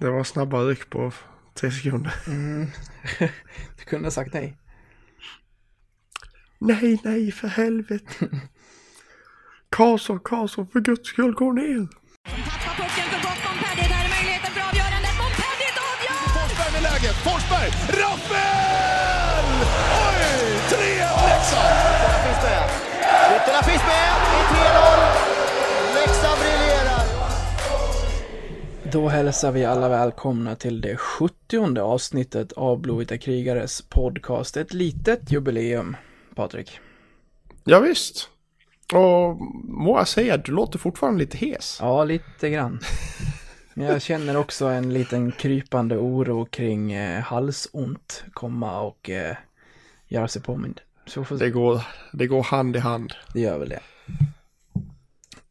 Det var snabba ryck på tre sekunder. Mm. du kunde ha sagt nej. Nej, nej, för helvete. Karlsson, Karlsson, för guds skull, gå ner. Tappar pucken för gott Montpellier. Där är möjligheten för avgörandet. Montpellier avgör! Forsberg med läget. Forsberg! Rappel! Oj! 3-1 Leksand! Ytterna finns med. Ytterna finns med i 3-0. Då hälsar vi alla välkomna till det 70 avsnittet av Blåvita krigares podcast. Ett litet jubileum, Patrik. Ja, visst. Och må jag säga, du låter fortfarande lite hes. Ja, lite grann. Men jag känner också en liten krypande oro kring eh, halsont komma och eh, göra sig påmind. Får Det går, det går hand i hand. Det gör väl det.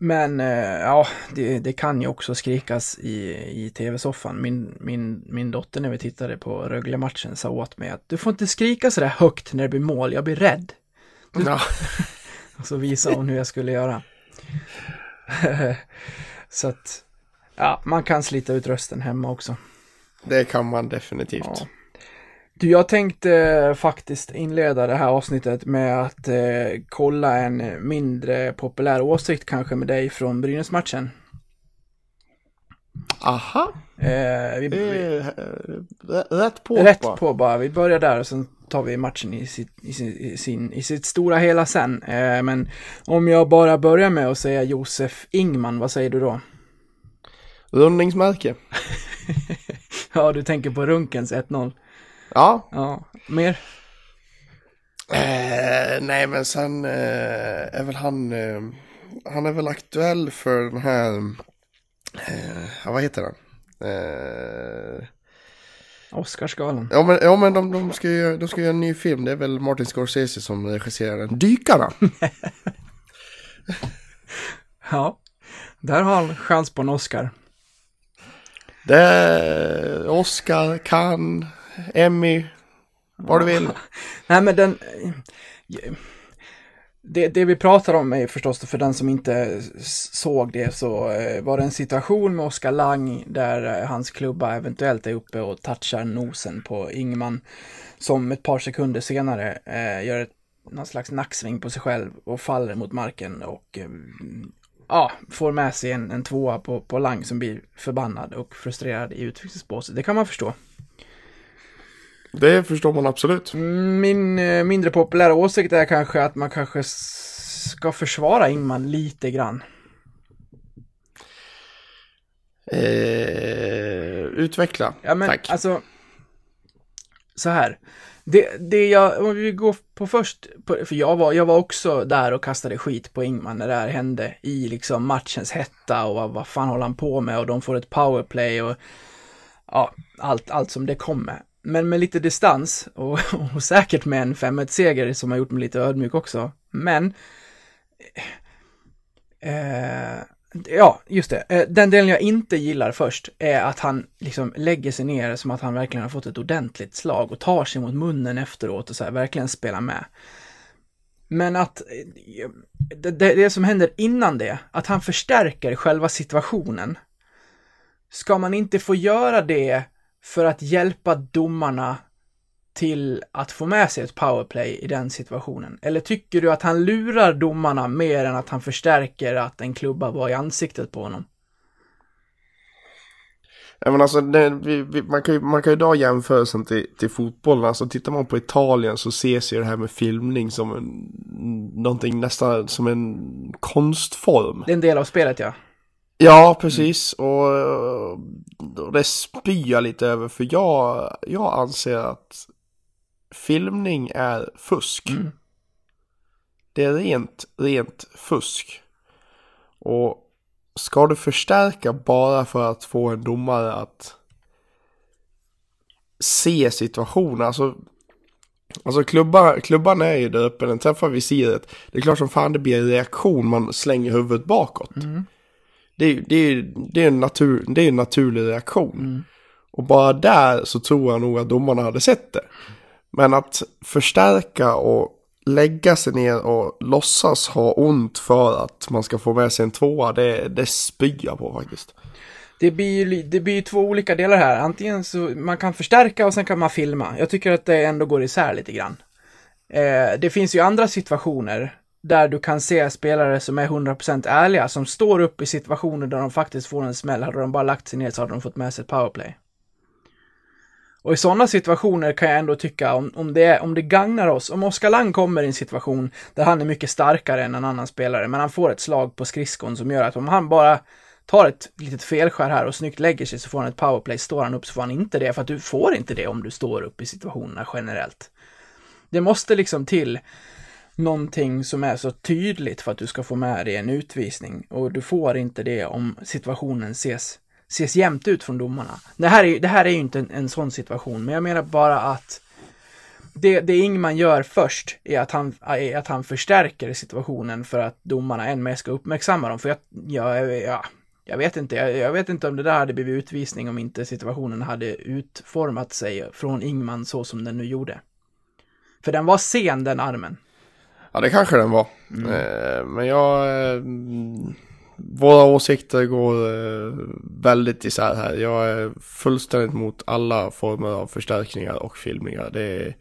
Men eh, ja, det, det kan ju också skrikas i, i tv-soffan. Min, min, min dotter när vi tittade på Rögle-matchen sa åt mig att du får inte skrika sådär högt när det blir mål, jag blir rädd. Ja, Och så visade hon hur jag skulle göra. så att, ja, man kan slita ut rösten hemma också. det kan man definitivt. Ja. Du, jag tänkte faktiskt inleda det här avsnittet med att eh, kolla en mindre populär åsikt kanske med dig från Brynäs-matchen. Aha, Eh, vi, vi, eh, rätt på. rätt bara. på bara, vi börjar där och sen tar vi matchen i sitt, i sin, i sin, i sitt stora hela sen. Eh, men om jag bara börjar med att säga Josef Ingman, vad säger du då? Rundningsmärke. ja, du tänker på Runkens 1-0. Ja, Ja, mer? Eh, nej, men sen eh, är väl han, eh, han är väl aktuell för den här, eh, vad heter den? Eh, Oscarsgalan. ja, men, ja, men de, de, ska ju, de ska göra en ny film, det är väl Martin Scorsese som regisserar den. Dykarna! Ja, där har han chans på en Oscar. Det Oscar, Cannes, Emmy, vad du vill. Nej, men den... Det, det vi pratar om är förstås, för den som inte såg det, så eh, var det en situation med Oskar Lang där eh, hans klubba eventuellt är uppe och touchar nosen på Ingman, som ett par sekunder senare eh, gör ett, någon slags nacksving på sig själv och faller mot marken och eh, ja, får med sig en, en tvåa på, på Lang som blir förbannad och frustrerad i utvisningsbåset. Det kan man förstå. Det förstår man absolut. Min eh, mindre populära åsikt är kanske att man kanske ska försvara Ingman lite grann. Eh, utveckla, Ja, men tack. alltså, så här. Det, det jag, om vi går på först, på, för jag var, jag var också där och kastade skit på Ingman när det här hände i liksom matchens hetta och vad, vad fan håller han på med och de får ett powerplay och ja, allt, allt som det kommer. Men med lite distans och, och säkert med en 5-1-seger som har gjort mig lite ödmjuk också. Men Eh, ja, just det. Eh, den delen jag inte gillar först är att han liksom lägger sig ner som att han verkligen har fått ett ordentligt slag och tar sig mot munnen efteråt och så här, verkligen spelar med. Men att eh, det, det som händer innan det, att han förstärker själva situationen. Ska man inte få göra det för att hjälpa domarna till att få med sig ett powerplay i den situationen? Eller tycker du att han lurar domarna mer än att han förstärker att en klubba var i ansiktet på honom? Ja, men alltså, det, vi, vi, man, kan ju, man kan ju dra jämförelsen till, till fotbollen. Alltså, tittar man på Italien så ses ju det här med filmning som en, någonting nästan som en konstform. Det är en del av spelet, ja. Ja, precis. Och, och det spyr jag lite över för jag, jag anser att filmning är fusk. Mm. Det är rent, rent fusk. Och ska du förstärka bara för att få en domare att se situationen, alltså Alltså klubban, klubban är ju där uppe, den träffar visiret. Det är klart som fan det blir en reaktion, man slänger huvudet bakåt. Det, är- det, är- det, är en natur, det är en naturlig reaktion. Och bara där så tror jag nog att domarna hade sett det. Men att förstärka och lägga sig ner och låtsas ha ont för att man ska få med sig en tvåa, det, det spyr jag på faktiskt. Det blir, ju- det blir två olika delar här. Antingen så man kan förstärka och sen kan man filma. Jag tycker att det ändå går isär lite grann. Eh, det finns ju andra situationer där du kan se spelare som är 100% ärliga, som står upp i situationer där de faktiskt får en smäll. Hade de bara lagt sig ner så hade de fått med sig ett powerplay. Och i sådana situationer kan jag ändå tycka, om, om, det, är- om det gagnar oss, om Oskar Lang kommer i en situation där han är mycket starkare än en annan spelare, men han får ett slag på skridskon som gör att om han bara tar ett litet felskär här och snyggt lägger sig så får han ett powerplay, står han upp så får han inte det, för att du får inte det om du står upp i situationerna generellt. Det måste liksom till någonting som är så tydligt för att du ska få med dig en utvisning och du får inte det om situationen ses, ses jämnt ut från domarna. Det här är, ju- det här är ju inte en, en sån situation, men jag menar bara att det, det Ingman gör först är att, han, är att han förstärker situationen för att domarna än mer ska uppmärksamma dem. För jag, jag, ja, jag vet inte, jag, jag vet inte om det där hade blivit utvisning om inte situationen hade utformat sig från Ingman så som den nu gjorde. För den var sen den armen. Ja, det kanske den var. Eh, men jag... Eh, våra åsikter går eh, väldigt isär här. Jag är fullständigt mot alla former av förstärkningar och filmningar. Det,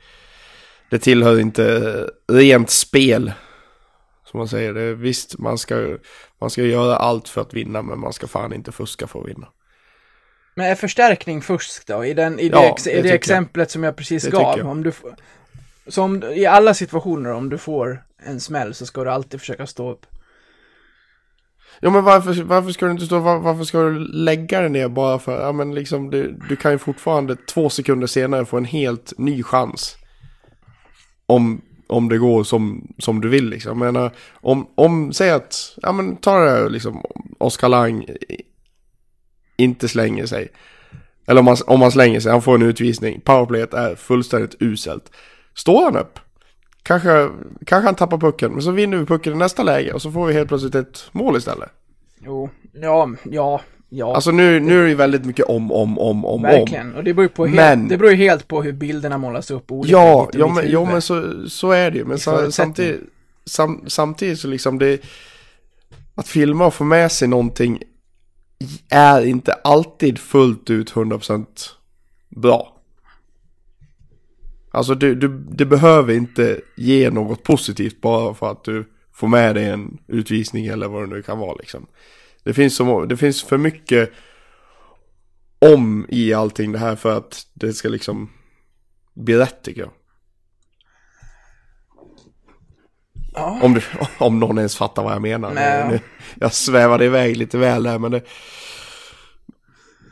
det tillhör inte rent spel. Som man säger. Det, visst, man ska, man ska göra allt för att vinna, men man ska fan inte fuska för att vinna. Men är förstärkning fusk då? I, den, i det, Ja, ex, det i det tycker jag. exemplet som jag precis Det gav. Om du, så som i alla situationer, om du får en smäll så ska du alltid försöka stå upp. Ja men varför, varför ska du inte stå, var, varför ska du lägga dig ner bara för, ja men liksom du, du kan ju fortfarande två sekunder senare få en helt ny chans. Om, om det går som, som du vill liksom. Jag menar, om, om, säg att, ja men ta det här liksom, Oskar Lang inte slänger sig. Eller om han, om han slänger sig, han får en utvisning, powerplayet är fullständigt uselt. Står han upp? Kanske, kanske han tappar pucken, men så vinner vi pucken i nästa läge och så får vi helt plötsligt ett mål istället. Jo, ja, ja, ja. Alltså nu, nu är det väldigt mycket om, om, om, om, Verkligen, och det beror ju på helt, Men- det beror ju helt på hur bilderna målas upp. olika Ja, ja men, ja, men så, så är det ju. Men samtidigt, sam, samtidigt så liksom det, att filma och få med sig någonting är inte alltid fullt ut 100% bra. Alltså du, du, det behöver inte ge något positivt bara för att du får med dig en utvisning eller vad det nu kan vara liksom. Det finns, så, det finns för mycket om i allting det här för att det ska liksom bli rätt tycker jag. Ja. Om, du, om någon ens fattar vad jag menar. Nej. Jag svävade iväg lite väl där men det...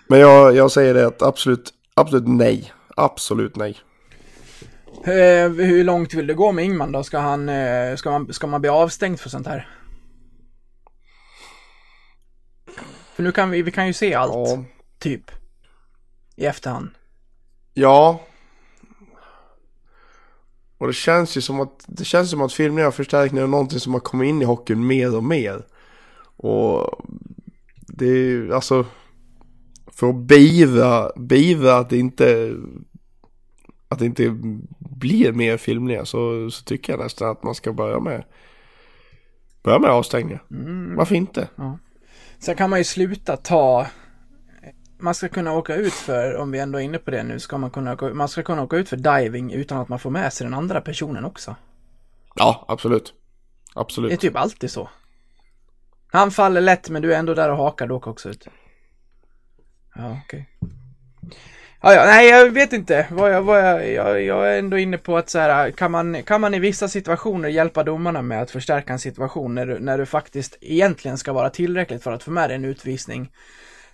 Men jag, jag säger det att absolut, absolut nej. Absolut nej. Eh, hur långt vill det gå med Ingman då? Ska han, eh, ska man, ska man bli avstängd för sånt här? För nu kan vi, vi kan ju se allt, Ja. typ. I efterhand. Ja. Och det känns ju som att, det känns som att filmningar och förstärkningar är någonting som har kommit in i hockeyn mer och mer. Och det är ju, alltså, för att beivra, beivra att det inte, att det inte blir mer filmningar så, så tycker jag nästan att man ska börja med, börja med avstängningar. Varför inte? Sen kan man ju sluta ta man ska kunna åka ut för, om vi ändå är inne på det nu, ska man kunna åka, man ska kunna åka ut för diving utan att man får med sig den andra personen också. Ja, absolut. Det är Absolut. typ alltid så. Han faller lätt men du är ändå där och hakar, du åker också ut. Ja, okej. Ja, ja, nej, jag vet inte. Vad jag, vad jag, jag, jag är ändå inne på att så här, kan man, kan man i vissa situationer hjälpa domarna med att förstärka en situation när du, när du faktiskt egentligen ska vara tillräckligt för att få med dig en utvisning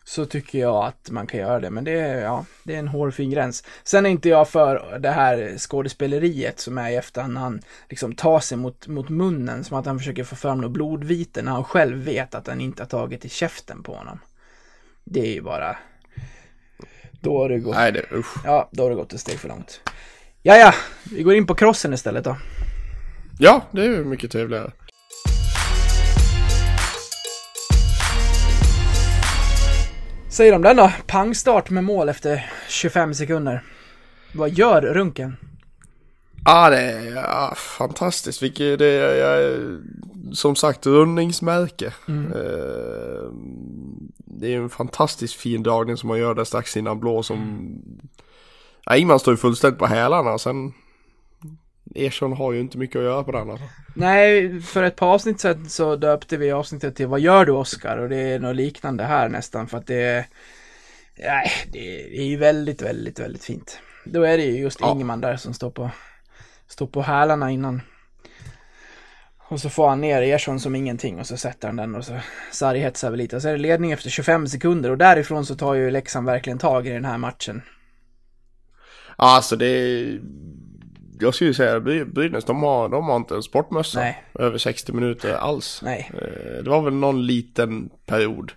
så tycker jag att man kan göra det, men det är, ja, det är en hårfin gräns. Sen är inte jag för det här skådespeleriet som är i efterhand när han liksom tar sig mot, mot munnen som att han försöker få fram något blodvite när han själv vet att han inte har tagit i käften på honom. Det är ju bara... Då har det gått, Nej, det, usch. ja, då har det gått ett steg för långt. Ja, ja, vi går in på crossen istället då. Ja, det är ju mycket trevligare. Säger de den då? Pangstart med mål efter 25 sekunder. Vad gör Runken? Ja, det är ja, fantastiskt. Vilket det är, jag, som sagt, rundningsmärke. Mm. Eh, det är en fantastiskt fin dragning som man gör där strax innan blå som... Ja, Ingman står ju fullständigt på hälarna. Sen... Ersson har ju inte mycket att göra på den alltså. Nej, för ett par avsnitt sedan så döpte vi avsnittet till Vad gör du Oscar? Och det är något liknande här nästan för att det är... Nej, det är ju väldigt, väldigt, väldigt fint. Då är det ju just Ja. Där som står på, står på hälarna innan. Och så får han ner Ersson som ingenting och så sätter han den och så Sarri hetsar väl lite. Och så är det ledning efter 25 sekunder och därifrån så tar ju Leksand verkligen tag i den här matchen. Ja, Alltså det. Jag skulle säga Bry- Brynäs, de har, de har inte en sportmössa Nej. över 60 minuter alls. Nej. Eh, Det var väl någon liten period.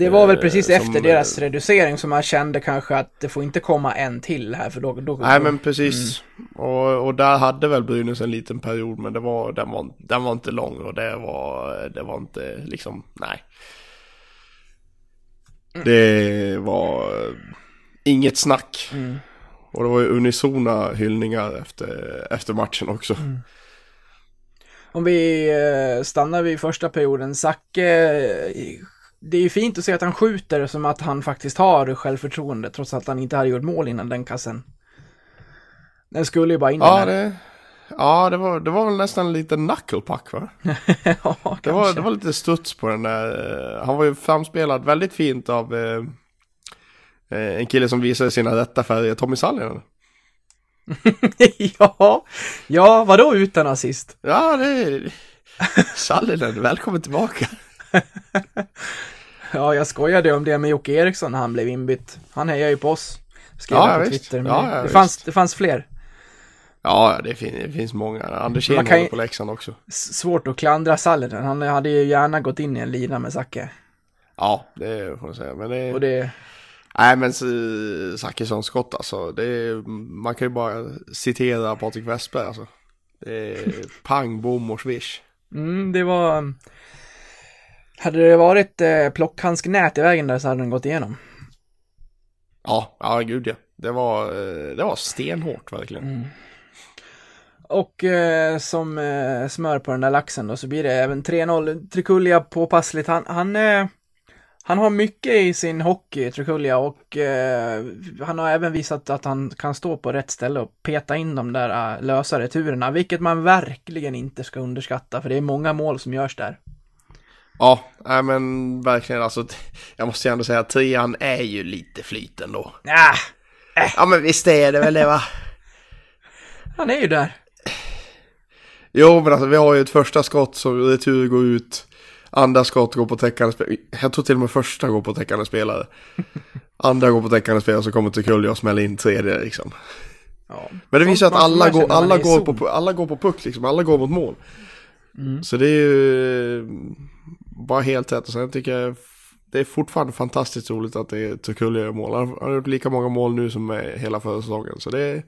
Det var väl Eh, precis som, efter deras eh, reducering som man kände kanske att det får inte komma en till här för då... då Nej men precis. Och, och där hade väl Brynäs en liten period men det var, den, var, den var inte lång och det var, det var inte liksom, nej. Det var eh, inget snack. Och det var ju unisona hyllningar efter, efter matchen också. Om vi eh, stannar vid första perioden, Zacke, eh, det är ju fint att se att han skjuter som att han faktiskt har självförtroende trots att han inte hade gjort mål innan den kassen. Den skulle ju bara in Ja, det, ja det, var, det var väl nästan en liten knucklepuck va? ja, Det var, det var lite studs på den där. eh, Han var ju framspelad väldigt fint av eh, eh, en kille som visade sina rätta färger, Tommy Sallinen. ja, ja, vadå utan assist? Ja, det är... Sallinen, välkommen tillbaka. Ja, jag skojade om det med Jocke Eriksson när han blev inbytt. Han hejar ju på oss. Skrev Ja, på. Twitter. Ja, det, ja, det, fanns, det fanns fler. Ja, det, fin- det finns många. Anders Man Hedman kan ju- håller på Leksand också. Svårt att klandra Sallinen. Han hade ju gärna gått in i en lina med Zacke. Ja, det får man säga. Men det... Och det, Nej, men Zackerssons skott alltså. Det är... Man kan ju bara citera Patrik Westberg alltså. Det är pang, bom och swish. mm, det var... Hade det varit eh, plockhandsknät i vägen där så hade den gått igenom. Ja, ja gud ja. Det var, eh, det var stenhårt verkligen. Och eh, som eh, smör på den där laxen då så blir det även 3-0. Trikulja påpassligt. Han, han, eh, han har mycket i sin hockey, Trikulja, och eh, han har även visat att han kan stå på rätt ställe och peta in de där eh, lösa returerna, vilket man verkligen inte ska underskatta, för det är många mål som görs där. Ja, nej men verkligen alltså. Jag måste ju ändå säga att trean är ju lite flyt ändå. Ah, Ja men visst är det väl det va? han är ju där. Jo men alltså vi har ju ett första skott som retur går ut. Andra skott går på täckande spelare. Jag tror till och med första går på täckande spelare. Andra går på täckande spelare så kommer till Kulja och smäller in tredje liksom. Ja. Men det visar att alla går, alla, går på, alla går på puck liksom, alla går mot mål. Så det är ju bara helt rätt. Och sen tycker jag det är fortfarande fantastiskt roligt att det är Tukulja gör mål. Han har gjort lika många mål nu som med hela förra säsongen. Så det är,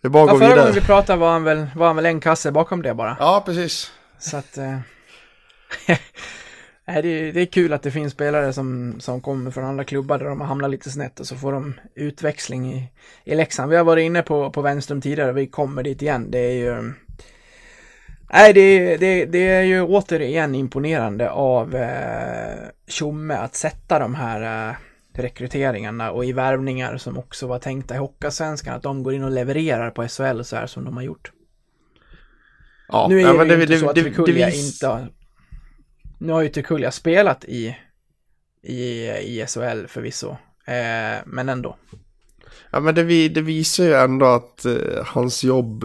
det är bara att Ja, gå förra vidare. gången vi pratade var han väl, var han väl en kasse bakom det bara. Ja, precis. Så att... Eh, det, är- det är kul att det finns spelare som, som kommer från andra klubbar där de har hamnat lite snett och så får de utväxling i, i Leksand. Vi har varit inne på, på Wenström tidigare vi kommer dit igen. Det är ju... Nej, det, det, det är ju återigen imponerande av eh, Tjomme att sätta de här eh, rekryteringarna och i värvningar som också var tänkta i Hockeyallsvenskan, att de går in och levererar på SHL så här som de har gjort. Ja, Nu är ja, det, ju inte så att det, Trikulja vis- inte har... Nu har ju Trikulja spelat i, i, i SHL förvisso, eh, men ändå. Ja, men det, det visar ju ändå att eh, hans jobb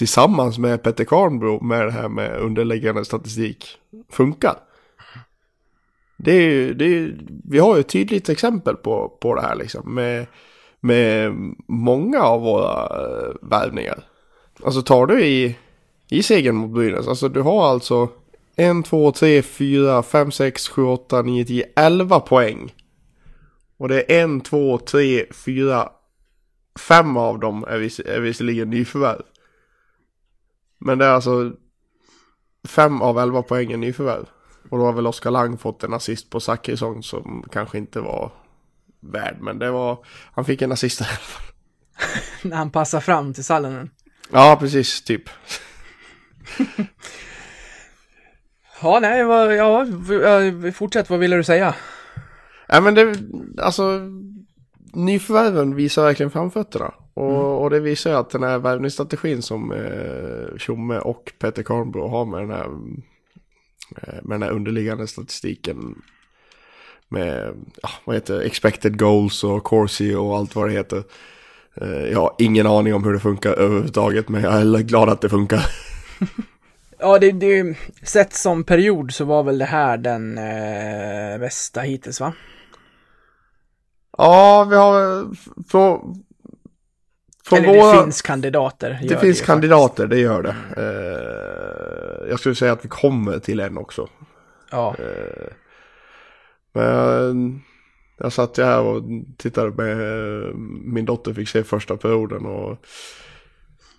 tillsammans med Petter Karnbro med det här med underliggande statistik funkar. Det är det är, vi har ju ett tydligt exempel på, på det här liksom med, med många av våra eh, värvningar. Alltså tar du i, i segern mot Brynäs, alltså du har alltså 1, 2, 3, 4, 5, 6, 7, 8, 9, 10, 11 poäng. Och det är 1, 2, 3, 4, 5 av dem är, vis, är visserligen nyförvärv. Men det är alltså 5 av 11 poäng är nyförvärv. Och då har väl Oskar Lang fått en assist på Zachrisson som kanske inte var värd. Men det var, han fick en assist i alla fall. när han passar fram till Sallinen. Ja, precis, typ. Ja, nej, vad, ja, fortsätt, vad ville du säga? Nej men det, alltså nyförvärven visar verkligen framfötterna. Och, och det visar ju att den här värvningsstrategin som eh, Tjomme och Peter Karnbro har med den här, eh, med den här underliggande statistiken. Med, ja, vad heter expected goals och corsi och allt vad det heter. Eh, jag har ingen aning om hur det funkar överhuvudtaget men jag är glad att det funkar. Ja, det, det, sett som period så var väl det här den eh, bästa hittills, va? Ja, vi har från, från Eller våra... det finns kandidater. Det finns ju kandidater, det gör det. Eh, jag skulle säga att vi kommer till en också. faktiskt. Ja, Men jag satt ju här och tittade med min dotter fick se första perioden och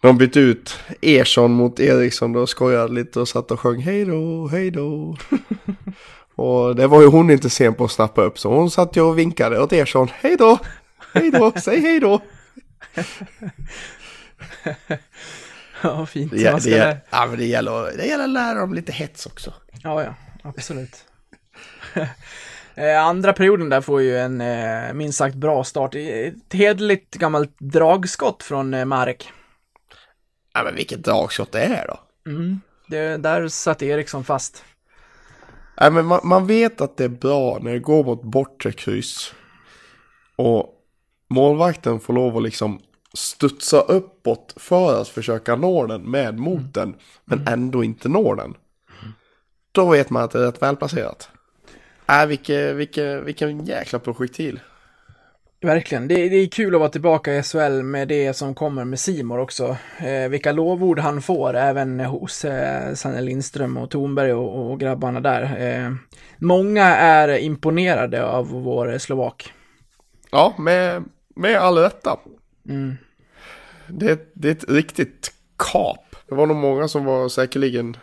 de bytte ut Ersson mot Eriksson då skojade lite och satt och sjöng hej då, hej då. och det var ju hon inte sen på att snappa upp så hon satt ju och vinkade åt Ersson, hej då, hej då, säg hej då. ja fint. Det, det, lä- ja, men det, gäller, det gäller att lära dem lite hets också. Ja, ja, absolut. Eh, Andra perioden där får ju en eh, minst sagt bra start. Ett hederligt gammalt dragskott från eh, Marek. Ja men vilket dragskott det är då. Det, där satt Eriksson fast. Nej, men man, man vet att det är bra när det går mot bortre kryss. Och målvakten får lov att liksom studsa uppåt för att försöka nå den med moten. Men ändå inte nå den. Då vet man att det är rätt välplacerat. Äh, vilken, vilken, vilken jäkla projektil. Verkligen. Det, det är kul att vara tillbaka i SHL med det som kommer med Simor också. Eh, vilka lovord han får även hos eh, Sanne Lindström och Thornberg och, och grabbarna där. Eh, många är imponerade av vår slovak. Ja, med, med all rätta. Mm. Det, det är ett riktigt kap. Det var nog många som var säkerligen...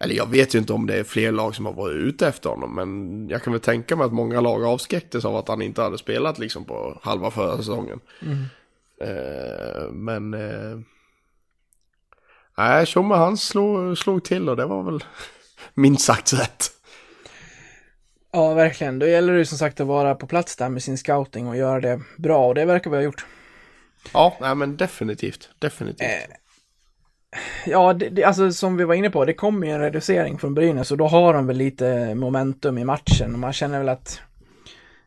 Eller jag vet ju inte om det är fler lag som har varit ute efter honom. Men jag kan väl tänka mig att många lag avskräcktes av att han inte hade spelat liksom på halva förra säsongen. Eh, men... Eh, nej, Tjomme han slog, slog till och det var väl minst sagt rätt. Ja, verkligen. Då gäller det ju som sagt att vara på plats där med sin scouting och göra det bra och det verkar vi ha gjort. Ja, nej men definitivt. Definitivt. Ja, det, det, alltså som vi var inne på, det kommer ju en reducering från Brynäs och då har de väl lite momentum i matchen och man känner väl att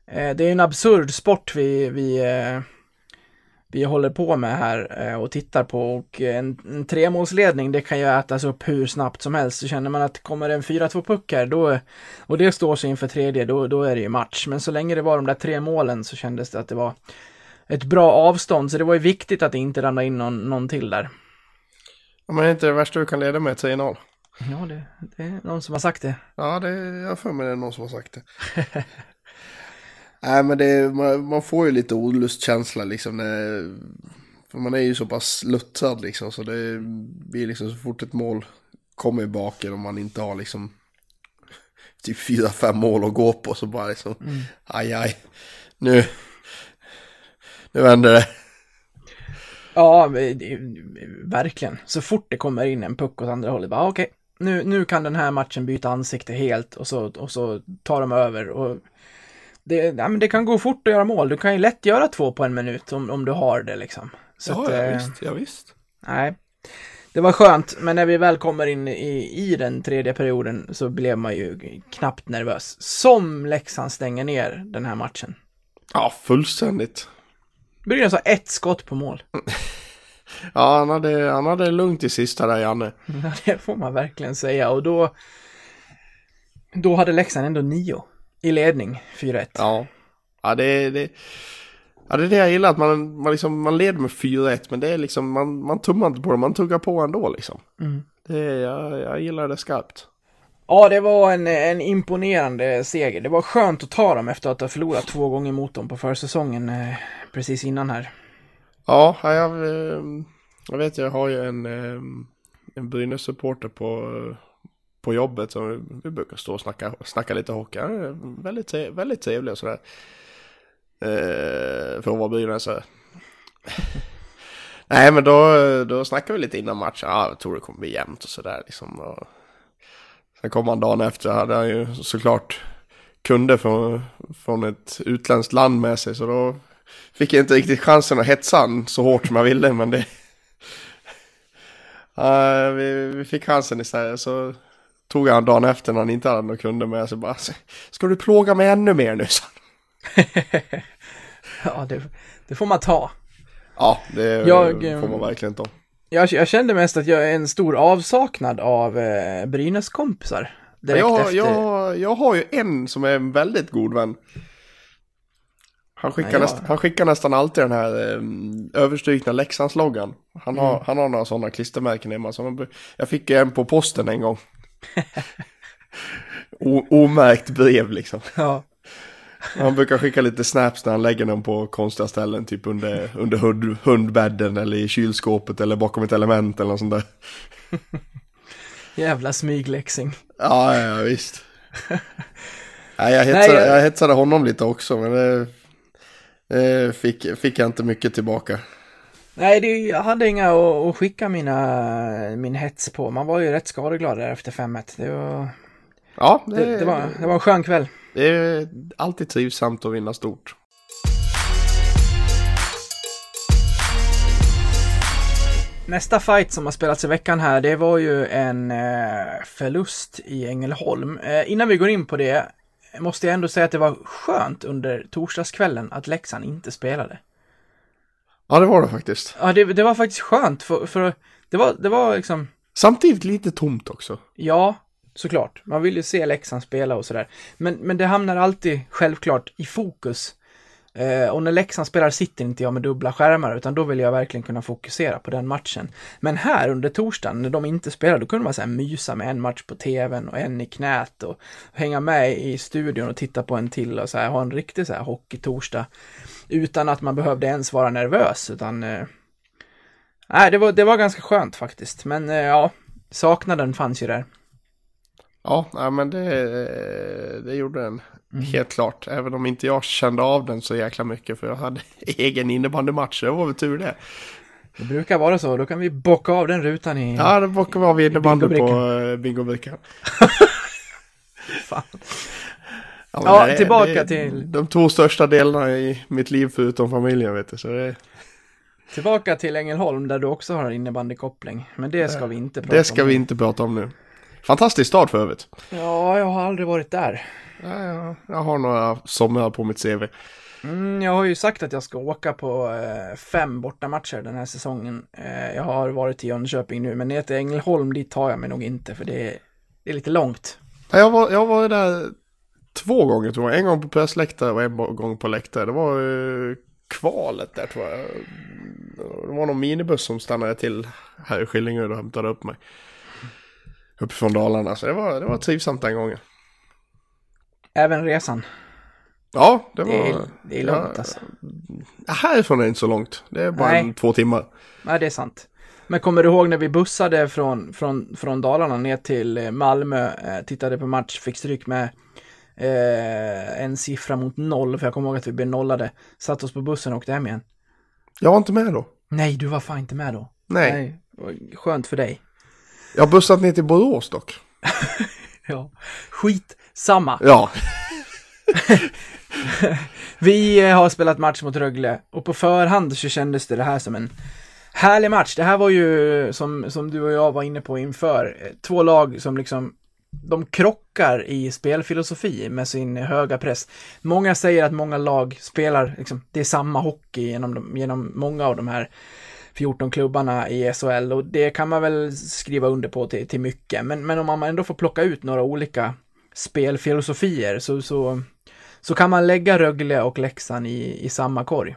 eh, det är en absurd sport vi, vi, eh, vi håller på med här eh, och tittar på och en, en tremålsledning det kan ju ätas upp hur snabbt som helst. Så känner man att kommer det en 4-2 puck här då, och det står sig inför tredje, då, då är det ju match. Men så länge det var de där tre målen så kändes det att det var ett bra avstånd, så det var ju viktigt att det inte ramlade in någon, någon till där. Ja, men är inte det värsta du kan leda med 3-0? Ja, det, det är någon som har sagt det. Ja, det, jag för mig det är någon som har sagt det. Nej, men det, man, man får ju lite olustkänsla liksom. När, för man är ju så pass luttrad liksom. Så det blir liksom så fort ett mål kommer i baken och man inte har liksom typ fyra, fem mål att gå på. Så bara liksom, aj, aj. Nu, nu vänder det. Ja, verkligen. Så fort det kommer in en puck åt andra hållet, bara okej, nu, nu kan den här matchen byta ansikte helt och så, och så tar de över. Och det, ja, men det kan gå fort att göra mål. Du kan ju lätt göra två på en minut om, om du har det liksom. Så Ja, att, ja, eh, visst, ja, visst. Nej. Det var skönt, men när vi väl kommer in i, i den tredje perioden så blev man ju knappt nervös. Som Leksand stänger ner den här matchen. Ja, fullständigt. Brynäs har ett skott på mål. Ja, han hade, han hade lugnt i sista där, Janne. Ja, det får man verkligen säga. Och då, då hade Leksand ändå nio i ledning, 4-1. Ja, ja det, det, ja, det är det jag gillar, att man, man, liksom, man leder med 4-1, men det är liksom, man, man tummar inte på det, man tuggar på ändå liksom. Det, jag, jag gillar det skarpt. Ja, det var en, en imponerande seger. Det var skönt att ta dem efter att ha förlorat två gånger mot dem på försäsongen eh, precis innan här. Ja, jag, eh, jag vet, jag har ju en, eh, en Brynäs-supporter på, på jobbet Så vi, brukar stå och snacka, snacka lite hockey. Han är väldigt, väldigt trevlig och sådär. Eh, för att vara brynäsare. Nej, men då, då snackade vi lite innan matchen. Ja, jag tror det kommer bli jämnt och sådär liksom. Och sen kom han dagen efter, hade han ju såklart kunder från, från ett utländskt land med sig. Så då fick jag inte riktigt chansen att hetsa han så hårt som jag ville, men det... Uh, vi, vi fick chansen istället, så tog jag han dagen efter när han inte hade några kunder med sig. Bara, ska du plåga mig ännu mer nu? Ja, det, det får man ta. Ja, det Jag, får man verkligen ta. Jag, jag kände mest att jag är en stor avsaknad av eh, Brynäs kompisar. Direkt Jag, efter. jag, jag har ju en som är en väldigt god vän. Han skickar, Ja, jag- näst, han skickar nästan alltid den här um, överstrykna Leksandsloggan. Han har, Mm. han har några sådana klistermärken hemma. Så jag fick en på posten en gång. O, omärkt brev liksom. Ja. Han brukar skicka lite snaps när han lägger den på konstiga ställen. Typ under, under hund, hundbädden eller i kylskåpet eller bakom ett element eller något sånt där. Jävla smygläxing. Ja, ja, ja visst. Nej, jag, hetsade, Nej, jag- jag hetsade honom lite också, men det, det fick, fick jag inte mycket tillbaka. Nej, det, jag hade inga att, att skicka mina, min hets på. Man var ju rätt skadeglad där efter 5-1. Det var, Ja, det, det, det, var, det var en skön kväll. det är alltid trivsamt att vinna stort. Nästa fight som har spelats i veckan här, det var ju en eh, förlust i Ängelholm. Eh, innan vi går in på det måste jag ändå säga att det var skönt under torsdagskvällen att Leksand inte spelade. Ja, det var det faktiskt. Ja, det, det var faktiskt skönt för, för det var, det var liksom, Samtidigt lite tomt också. ja, såklart. Man vill ju se Leksand spela och sådär. Men, men det hamnar alltid självklart i fokus. Eh, och när Leksand spelar sitter inte jag med dubbla skärmar, utan då vill jag verkligen kunna fokusera på den matchen. Men här under torsdagen, när de inte spelar, då kunde man så mysa med en match på tvn och en i knät och hänga med i studion och titta på en till och så här, ha en riktig så här hockeytorsdag. Utan att man behövde ens vara nervös, utan... Eh, nej, det var, det var ganska skönt faktiskt. Men eh, ja, saknaden fanns ju där. Ja, nej, men det, det gjorde den. Helt klart. Även om inte jag kände av den så jäkla mycket. För jag hade egen innebandymatch. Det var väl tur det. Det brukar vara så, då kan vi bocka av den rutan i... Ja, det bockar vi av innebandy på Bingobrickan. bingobrickan. Fan. Ja, är- tillbaka det till- De två största delarna i mitt liv förutom familjen vet du. Så det, Tillbaka till Ängelholm där du också har innebandykoppling. Men det ska vi inte prata det ska om. vi inte prata om nu. Fantastisk start för övrigt. Ja, jag har aldrig varit där. Ja, ja, jag har några somrar på mitt CV. Mm, jag har ju sagt att jag ska åka på eh, fem bortamatcher den här säsongen. Eh, jag har varit i Jönköping nu, men ner till Ängelholm dit tar jag mig nog inte, för det är, det är lite långt. Ja, Jag var, jag var där två gånger tror jag. En gång på pressläktare och en gång på läktare. Det var uh, kvalet där tror jag. Det var någon minibuss som stannade till här i Skillingaryd och hämtade upp mig. Uppifrån Dalarna. Så det var, det var trivsamt den gången. Även resan. Ja, det var... Det är, det är långt ja, alltså. Härifrån är det inte så långt. Det är bara Nej. en, två timmar. Nej, det är sant. Men kommer du ihåg när vi bussade från, från, från Dalarna ner till eh, Malmö, eh, tittade på match, fick stryk med eh, en siffra mot noll, för jag kommer ihåg att vi blev nollade. Satt oss på bussen och åkte hem igen. Jag var inte med då. Nej, du var fan inte med då. Nej. var Skönt för dig. Jag har bussat ner till Borås dock. Ja. Skit samma. Ja. Vi eh, har spelat match mot Rögle och på förhand så kändes det, det här som en härlig match. Det här var ju, som, som du och jag var inne på inför, eh, två lag som liksom de krockar i spelfilosofi med sin höga press. Många säger att många lag spelar, liksom, det är samma hockey genom, de, genom många av de här 14 klubbarna i SHL och det kan man väl skriva under på till, till mycket. Men, men om man ändå får plocka ut några olika spelfilosofier så, så, så kan man lägga Rögle och Leksand i, i samma korg.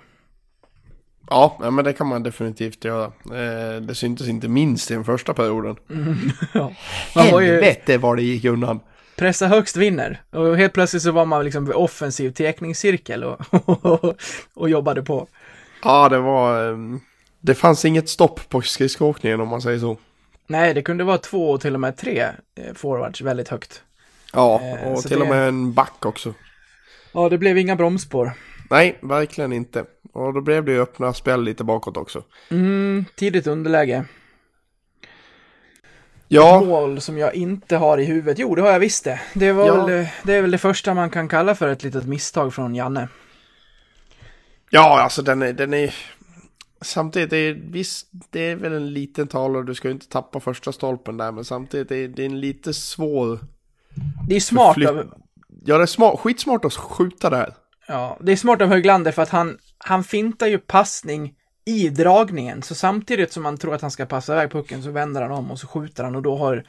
Ja, ja, men det kan man definitivt göra. Eh, det syntes inte minst i den första perioden. Ja. Man var ju Helvete vad det gick undan. pressa högst vinner och helt plötsligt så var man liksom vid offensiv teckningscirkel och, och, och jobbade på. Ja, det var... ehm, Det fanns inget stopp på skridskoåkningen om man säger så. Nej, det kunde vara två och till och med tre eh, forwards väldigt högt. Ja, Eh, och så till och det- med en back också. Ja, det blev inga bromsspår. Nej, verkligen inte. Och då blev det ju öppna spel lite bakåt också. Mm, tidigt underläge. Ja, Mål som jag inte har i huvudet. Jo, det har jag visst det. Det, var Ja. väl, det- det är väl det första man kan kalla för ett litet misstag från Janne. ja alltså den är, den är... Samtidigt, är, visst, det är väl en liten talare, du ska ju inte tappa första stolpen där, men samtidigt är det är en lite svår... Det är smart av, Ja, det är smart, skitsmart att skjuta där. Ja, det är smart av Höglander för att han, han fintar ju passning i dragningen. Så samtidigt som man tror att han ska passa iväg pucken så vänder han om och så skjuter han och då har,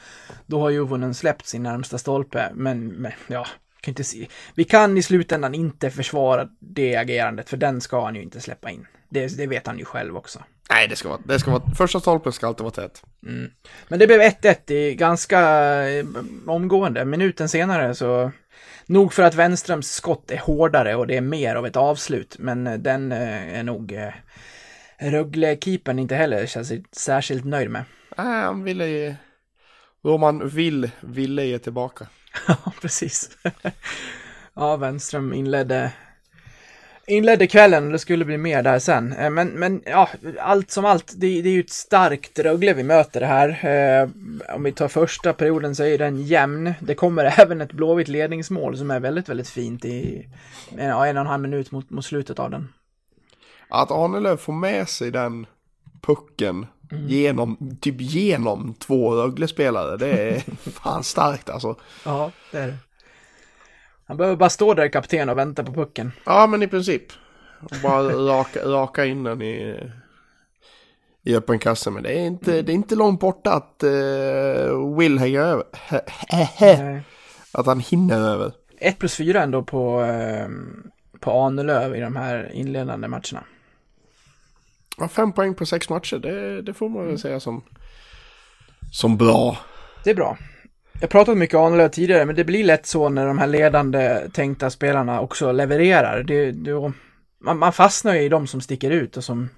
då har Juvonen släppt sin närmsta stolpe. Men, men ja, kan inte se. Vi kan i slutändan inte försvara det agerandet för den ska han ju inte släppa in. Det, det vet han ju själv också. Nej, det ska vara, det ska vara, första stolpen ska alltid vara tät. Men det blev 1-1 i ganska eh, omgående. Minuten senare så... Nog för att Wenströms skott är hårdare och det är mer av ett avslut, men eh, den eh, är nog eh, Rögle-keepern inte heller särskilt, särskilt nöjd med. Nej, han ville ge... Roman vill, ville ge tillbaka. Ja, precis. ja, Wenström inledde, inledde kvällen och det skulle bli mer där sen. Eh, Men, men ja, allt som allt, det, det är ju ett starkt Rögle vi möter här. Eh, om vi tar första perioden så är den jämn. Det kommer även ett blåvitt ledningsmål som är väldigt, väldigt fint i en, ja, en och en halv minut mot, mot slutet av den. Att Arnelöv får med sig den pucken genom, typ genom två Rögle-spelare, det är fan starkt alltså. Ja, det är det. Han behöver bara stå där kapten och vänta på pucken. Ja, men i princip. Och Bara raka, raka in den i, i öppen kasse. Men det är inte, det är inte långt borta att uh, Will hänger över. Att han hinner över. 1 plus 4 ändå på, eh, på Ahnelöv i de här inledande matcherna. Ja, fem poäng på sex matcher, det, det får man väl säga som, som bra. Det är bra. Jag pratat mycket om tidigare, men det blir lätt så när de här ledande tänkta spelarna också levererar. Det, det, man, man fastnar ju i de som sticker ut och som,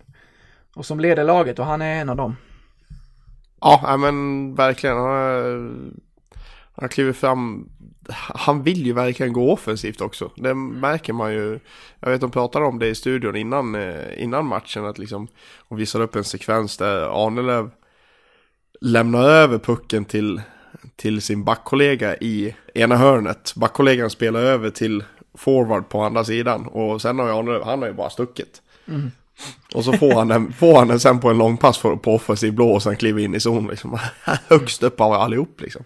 och som leder laget och han är en av dem. Ja, men verkligen. Han har, han kliver klivit fram. Han vill ju verkligen gå offensivt också. Det märker man ju. Jag vet de pratade om det i studion innan, eh, innan matchen. Att liksom, och visade upp en sekvens där Arnelöv lämnar över pucken till, till sin backkollega i ena hörnet. Backkollegan spelar över till forward på andra sidan. Och sen har Arnelöv, han har ju bara stuckit. Och så får han den, får han den sen på en långpass på, på offensiv blå och sen kliver in i zon liksom. Högst upp av allihop liksom.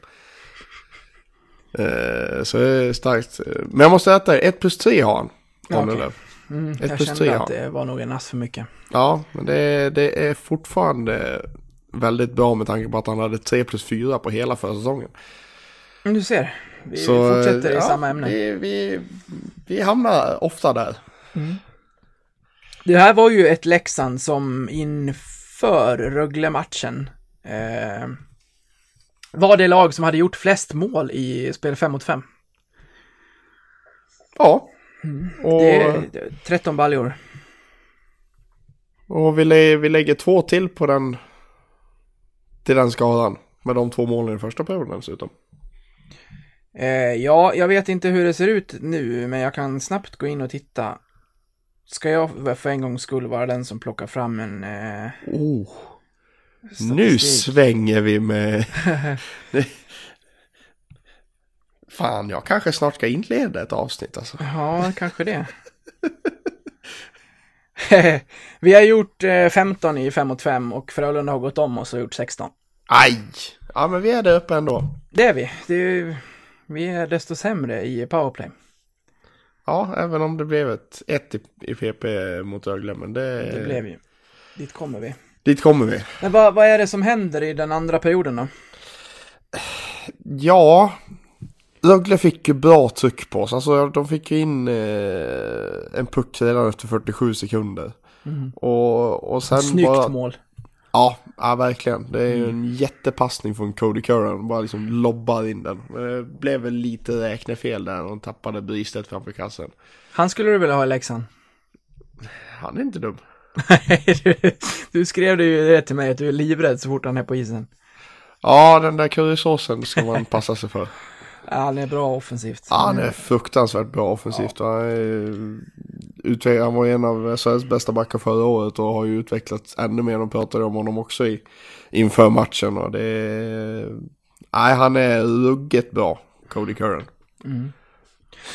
Eh, så det är starkt. Men jag måste äta 1 plus 3 har han. Ja. Arnelöv. Mm, jag kände att det var nog en ass för mycket. Ja, men det, det är fortfarande väldigt bra med tanke på att han hade 3 plus 4 på hela förra säsongen. Men du ser, vi Så, fortsätter i ja, samma ämne. Vi, vi, vi hamnar ofta där. Det här var ju ett Leksand som inför Rögle-matchen eh, var det lag som hade gjort flest mål i spel 5 mot 5. Ja. Och, Det är det är 13 baljor. och vi, lä- vi lägger två till på den till den skalan. Med de två målen i första perioden dessutom. Eh, ja, jag vet inte hur det ser ut nu, men jag kan snabbt gå in och titta. Ska jag för en gångs skull vara den som plockar fram en eh, Oh. Nu svänger vi med... Fan, jag kanske snart ska inleda ett avsnitt alltså. Ja, kanske det. Vi har gjort eh, 15 i 5 mot 5 och Frölunda har gått om oss och gjort 16. Aj! Ja, men vi är där uppe ändå. Det är vi. Det är, vi är desto sämre i powerplay. Ja, även om det blev ett 1 i, i PP mot Rögle, men det... Det blev ju. Dit kommer vi. Dit kommer vi. Men vad, vad är det som händer i den andra perioden då? Ja, Rögle fick ju bra tryck på sig. Alltså de fick ju in eh, en puck redan efter 47 sekunder. Och, och sen Snyggt bara... mål. Ja, ja, verkligen. Det är ju en jättepassning från Cody Curran. Bara liksom lobbar in den. Men Det blev väl lite räknefel där. Och tappade Bristedt framför kassen. Han skulle du vilja ha i Leksand? Han är inte dum. du, du skrev det ju det till mig att du är livrädd så fort han är på isen. Ja, den där currysåsen ska man passa sig för. Ja, han är bra offensivt. Ja, han är fruktansvärt bra offensivt. Han är utve- han var en av SHLs bästa backar förra året och har ju utvecklats ännu mer. De pratade om honom också i, inför matchen och det. Nej, han är ruggigt bra, Cody Curran.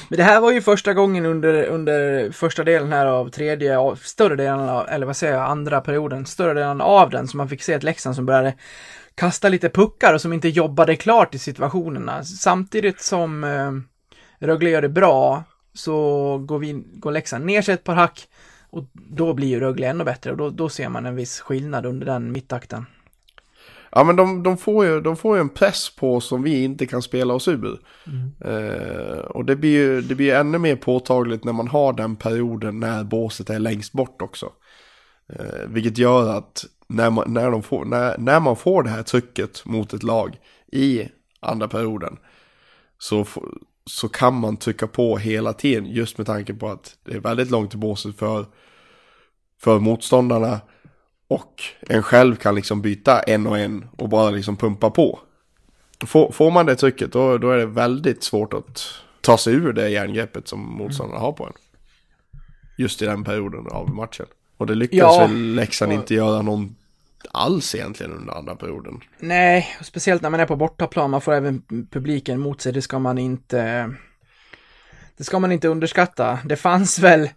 Men det här var ju första gången under, under första delen här av tredje, av, större delen av, eller vad säger jag, andra perioden, större delen av den, som man fick se ett Leksand som började kasta lite puckar och som inte jobbade klart i situationerna. Samtidigt som eh, Rögle gör det bra, så går, vi, går Leksand ner sig ett par hack och då blir ju Rögle ännu bättre och då, då ser man en viss skillnad under den mittakten. Ja men de, de, får ju, de får ju en press på oss som vi inte kan spela oss ur. Eh, och det blir ju det blir ännu mer påtagligt när man har den perioden när båset är längst bort också. Eh, vilket gör att när man, när, de får, när, när man får det här trycket mot ett lag i andra perioden så, så kan man trycka på hela tiden just med tanke på att det är väldigt långt till båset för, för motståndarna och en själv kan liksom byta en och en och bara liksom pumpa på. Får, får man det trycket då, då är det väldigt svårt att ta sig ur det järngreppet som motståndarna har på en. Just i den perioden av matchen. Och det lyckas Ja. väl Leksand inte göra någon alls egentligen under andra perioden. Nej, speciellt när man är på bortaplan, man får även publiken mot sig, det ska man inte det ska man inte underskatta. Det fanns väl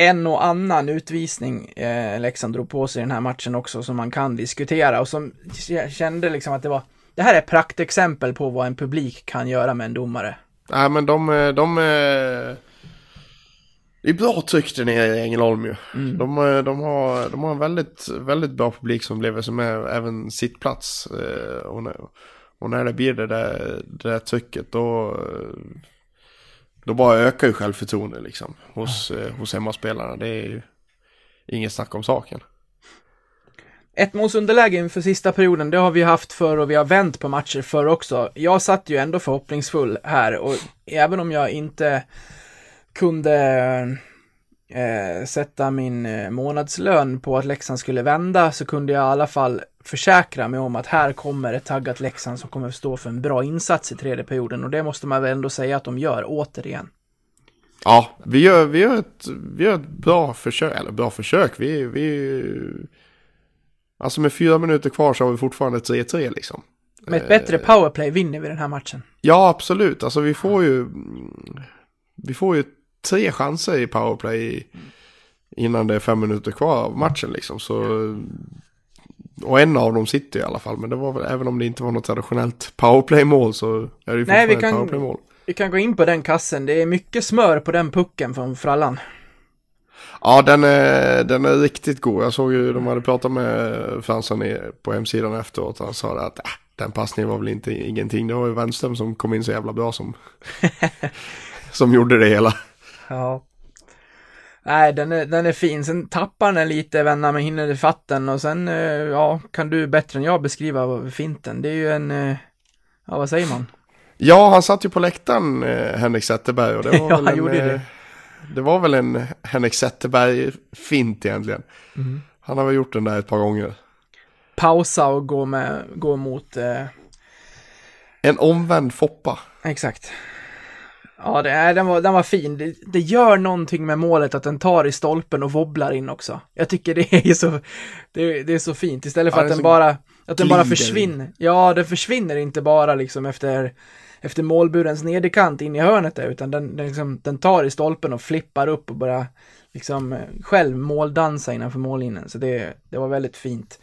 en och annan utvisning eh, Leksand drog på sig i den här matchen också som man kan diskutera och som kände liksom att det var det här är praktexempel på vad en publik kan göra med en domare. Nej men de, eh, de, eh, det är bra tryck där nere i Ängelholm ju. De, eh, de, har, de har en väldigt, väldigt bra publik som lever som är även sittplats. eh, Och när, och när det blir det där, det där trycket då, då bara ökar ju självförtroende liksom hos, eh, hos hemmaspelarna. Det är ju inget snack om saken. Ett målsunderläge inför sista perioden, det har vi haft för och vi har vänt på matcher för också. Jag satt ju ändå förhoppningsfull här och även om jag inte kunde eh, sätta min eh, månadslön på att Leksand skulle vända så kunde jag i alla fall försäkra mig om att här kommer ett taggat Leksand som kommer stå för en bra insats i tredje perioden och det måste man väl ändå säga att de gör återigen. Ja, vi gör, vi gör, ett, vi gör ett bra försök, eller bra försök. Vi, vi, alltså med fyra minuter kvar så har vi fortfarande 3-3 liksom. Med ett bättre powerplay vinner vi den här matchen. Ja, absolut. Alltså vi får ju, vi får ju tre chanser i powerplay innan det är fem minuter kvar av matchen liksom. Så, och en av dem sitter i alla fall. Men det var väl, även om det inte var något traditionellt powerplay-mål så är det ju Nej, vi kan- powerplay-mål. Vi kan gå in på den kassen, det är mycket smör på den pucken från Frallan. Ja, den är, den är riktigt god. Jag såg ju, de hade pratat med Fransson på hemsidan efteråt. Han sa att äh, den passningen var väl inte ingenting. Det var ju Wenström som kom in så jävla bra som, som gjorde det hela. Ja. Nej, den är, den är fin. Sen tappar den lite, vänner med hinner ifatt den och sen, eh, ja, kan du bättre än jag beskriva finten. Det är ju en, eh, ja vad säger man? Ja, han satt ju på läktaren, eh, Henrik Zetterberg. Och det var Ja, väl han en, gjorde det. det var väl en Henrik Zetterberg-fint egentligen. Mm. Han har väl gjort den där ett par gånger. Pausa och gå med, gå mot, eh, En omvänd Foppa. exakt. Ja, det är, den, var, den var fin. Det, det gör någonting med målet att den tar i stolpen och wobblar in också. Jag tycker det är så, det, det är så fint. Istället för Ja, att den bara, att den bara in. försvinner. Ja, den försvinner inte bara liksom efter, efter målburens nederkant in i hörnet där, utan den, den, liksom, den tar i stolpen och flippar upp och bara liksom eh, själv måldansa innanför mållinjen. Så det, det var väldigt fint.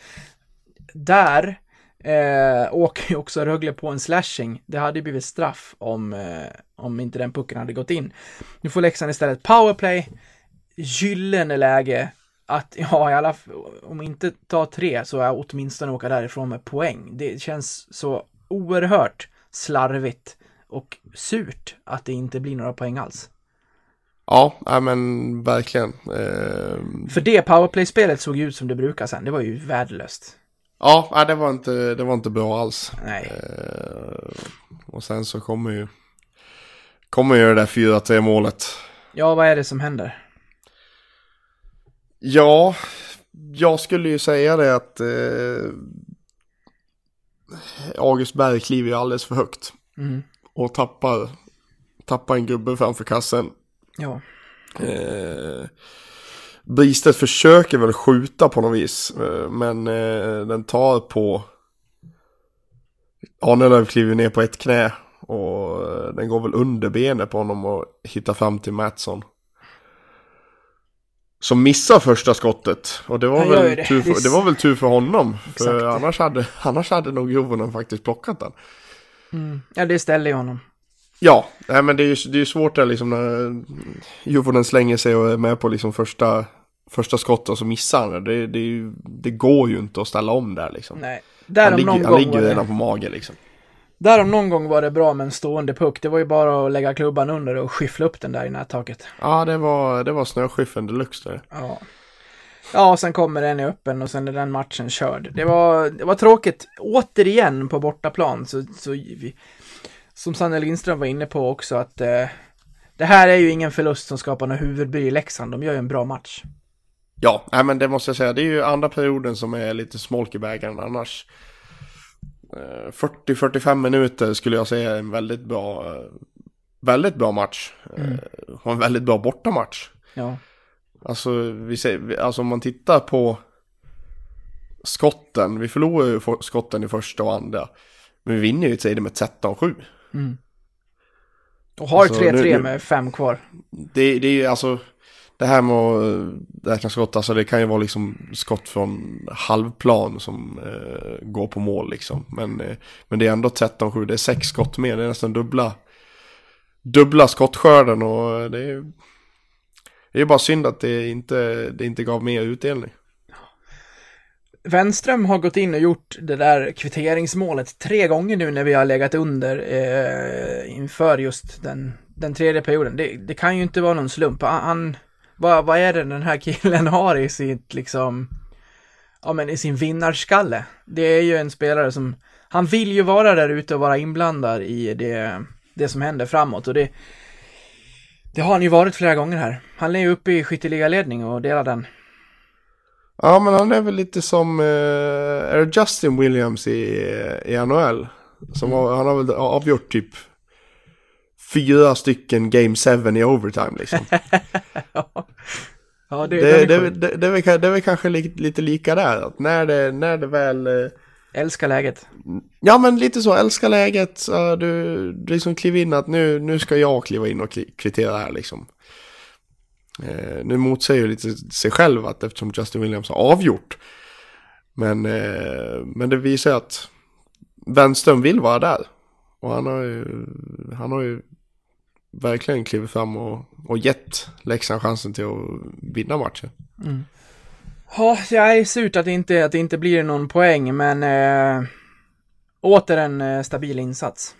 Där eh, åker ju också Rögle på en slashing. Det hade ju blivit straff om, eh, om inte den pucken hade gått in. Nu får Leksand istället powerplay, gyllene läge att, ja, i alla om inte ta tre så är åtminstone åka därifrån med poäng. Det känns så oerhört slarvigt och surt att det inte blir några poäng alls. Ja, nej, men verkligen. Eh, För det powerplay-spelet såg ut som det brukar sen. Det var ju värdelöst. Ja, nej, det, var inte, det var inte bra alls. Nej. Eh, och sen så kommer ju, kommer ju det där 4-3 målet. Ja, vad är det som händer? Ja, jag skulle ju säga det att eh, August Berg kliver ju alldeles för högt. Mm. Och tappar, tappar en gubbe framför kassen. Ja. Eh, Bristet försöker väl skjuta på något vis. Eh, men eh, den tar på... Arnelöv kliver ner på ett knä. Och eh, den går väl under benet på honom och hittar fram till Mattsson. Som missar första skottet. Och det var, Han väl det. tur, för, det var väl tur för honom. För annars hade, annars hade nog Jovonen faktiskt plockat den. Ja, det ställer ju honom. Ja, nej, men det är ju det är svårt där liksom när Juvonen slänger sig och är med på liksom första, första skottet och så missar han det. Det, det, är ju, det går ju inte att ställa om där liksom. Nej. Där Han om, någon ligger, han gång ligger ju redan på mage liksom. där om någon gång var det bra med en stående puck. Det var ju bara att lägga klubban under och skyffla upp den där i nättaket. Ja, det var, det var snöskyffen deluxe där. Ja. Ja, sen kommer den i öppen och sen är den matchen körd. Det var, det var tråkigt. Återigen på bortaplan så, så vi, som Sanne Lindström var inne på också att eh, det här är ju ingen förlust som skapar något huvudbry i Leksand. De gör ju en bra match. Ja, nej, men det måste jag säga. Det är ju andra perioden som är lite smolk i bägaren annars. eh, 40-45 minuter skulle jag säga är en väldigt bra, eh, väldigt bra match. Mm. Och en väldigt bra bortamatch. Ja. Alltså, vi ser, alltså om man tittar på skotten. Vi förlorar ju skotten i första och andra. Men vi vinner ju ett serie med 13-7. Och har Alltså, 3-3 nu- nu- med fem kvar. Det, det är ju alltså. Det här med att eh, räkna skott. Alltså det kan ju vara liksom skott från halvplan som eh, går på mål liksom. Men, eh, men det är ändå 13-7. Det är sex skott mer. Det är nästan dubbla. Dubbla skottskörden och det är det är bara synd att det inte, det inte gav mer utdelning. Wenström har gått in och gjort det där kvitteringsmålet tre gånger nu när vi har legat under eh, inför just den, den tredje perioden. Det, det kan ju inte vara någon slump. Han, vad, vad är det den här killen har i sitt liksom, ja men i sin vinnarskalle? Det är ju en spelare som, han vill ju vara där ute och vara inblandad i det, det som händer framåt och det, det har han ju varit flera gånger här. Han är ju uppe i skytteligaledning och delar den. Ja men han är väl lite som, eh, är det Justin Williams i, i NHL? Som har, han har väl avgjort typ fyra stycken Game 7 i overtime liksom. Ja, det, Det, det, det, det, är väl kanske li, lite lika där. Att när, det, när det väl... eh, Älskar läget. Ja men lite så, älskar läget. Du, du liksom kliver in att nu, nu ska jag kliva in och kvittera här liksom. Eh, nu motsäger ju lite sig själv att eftersom Justin Williams har avgjort. Men, eh, men det visar att Wenström vill vara där. Och han har ju, han har ju verkligen klivit fram och, och gett Leksand chansen till att vinna matchen. Ja, jag är surt att det inte, att det inte blir någon poäng, men äh, åter en äh, stabil insats.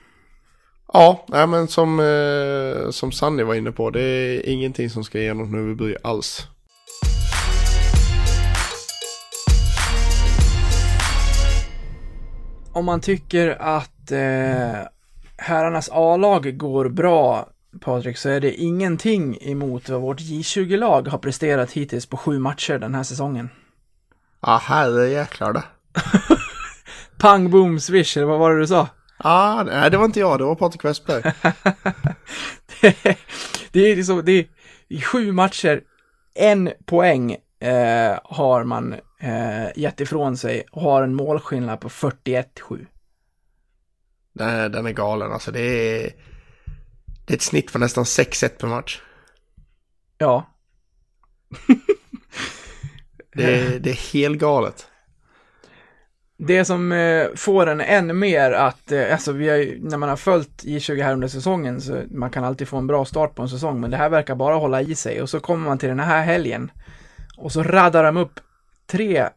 Ja, nej, men som, eh, som Sanni var inne på, det är ingenting som ska ge något huvudbry alls. Om man tycker att äh, herrarnas A-lag går bra, Patrik, så är det ingenting emot vad vårt J20-lag har presterat hittills på sju matcher den här säsongen. Ja, herre jäklar det. Pang, boom, swish, eller vad var det du sa? Ja, nej, det var inte jag, det var Patrik Westberg. det är liksom, det är i sju matcher, en poäng eh, har man eh, gett ifrån sig och har en målskillnad på 41-7. Den, är- den är galen, alltså det är, det är ett snitt på nästan 6-1 per match. Ja, Det är, det är helt galet. det som eh, får en ännu mer att, eh, alltså vi har ju, när man har följt J20 här under säsongen så man kan alltid få en bra start på en säsong, men det här verkar bara hålla i sig och så kommer man till den här helgen och så raddar de upp tre,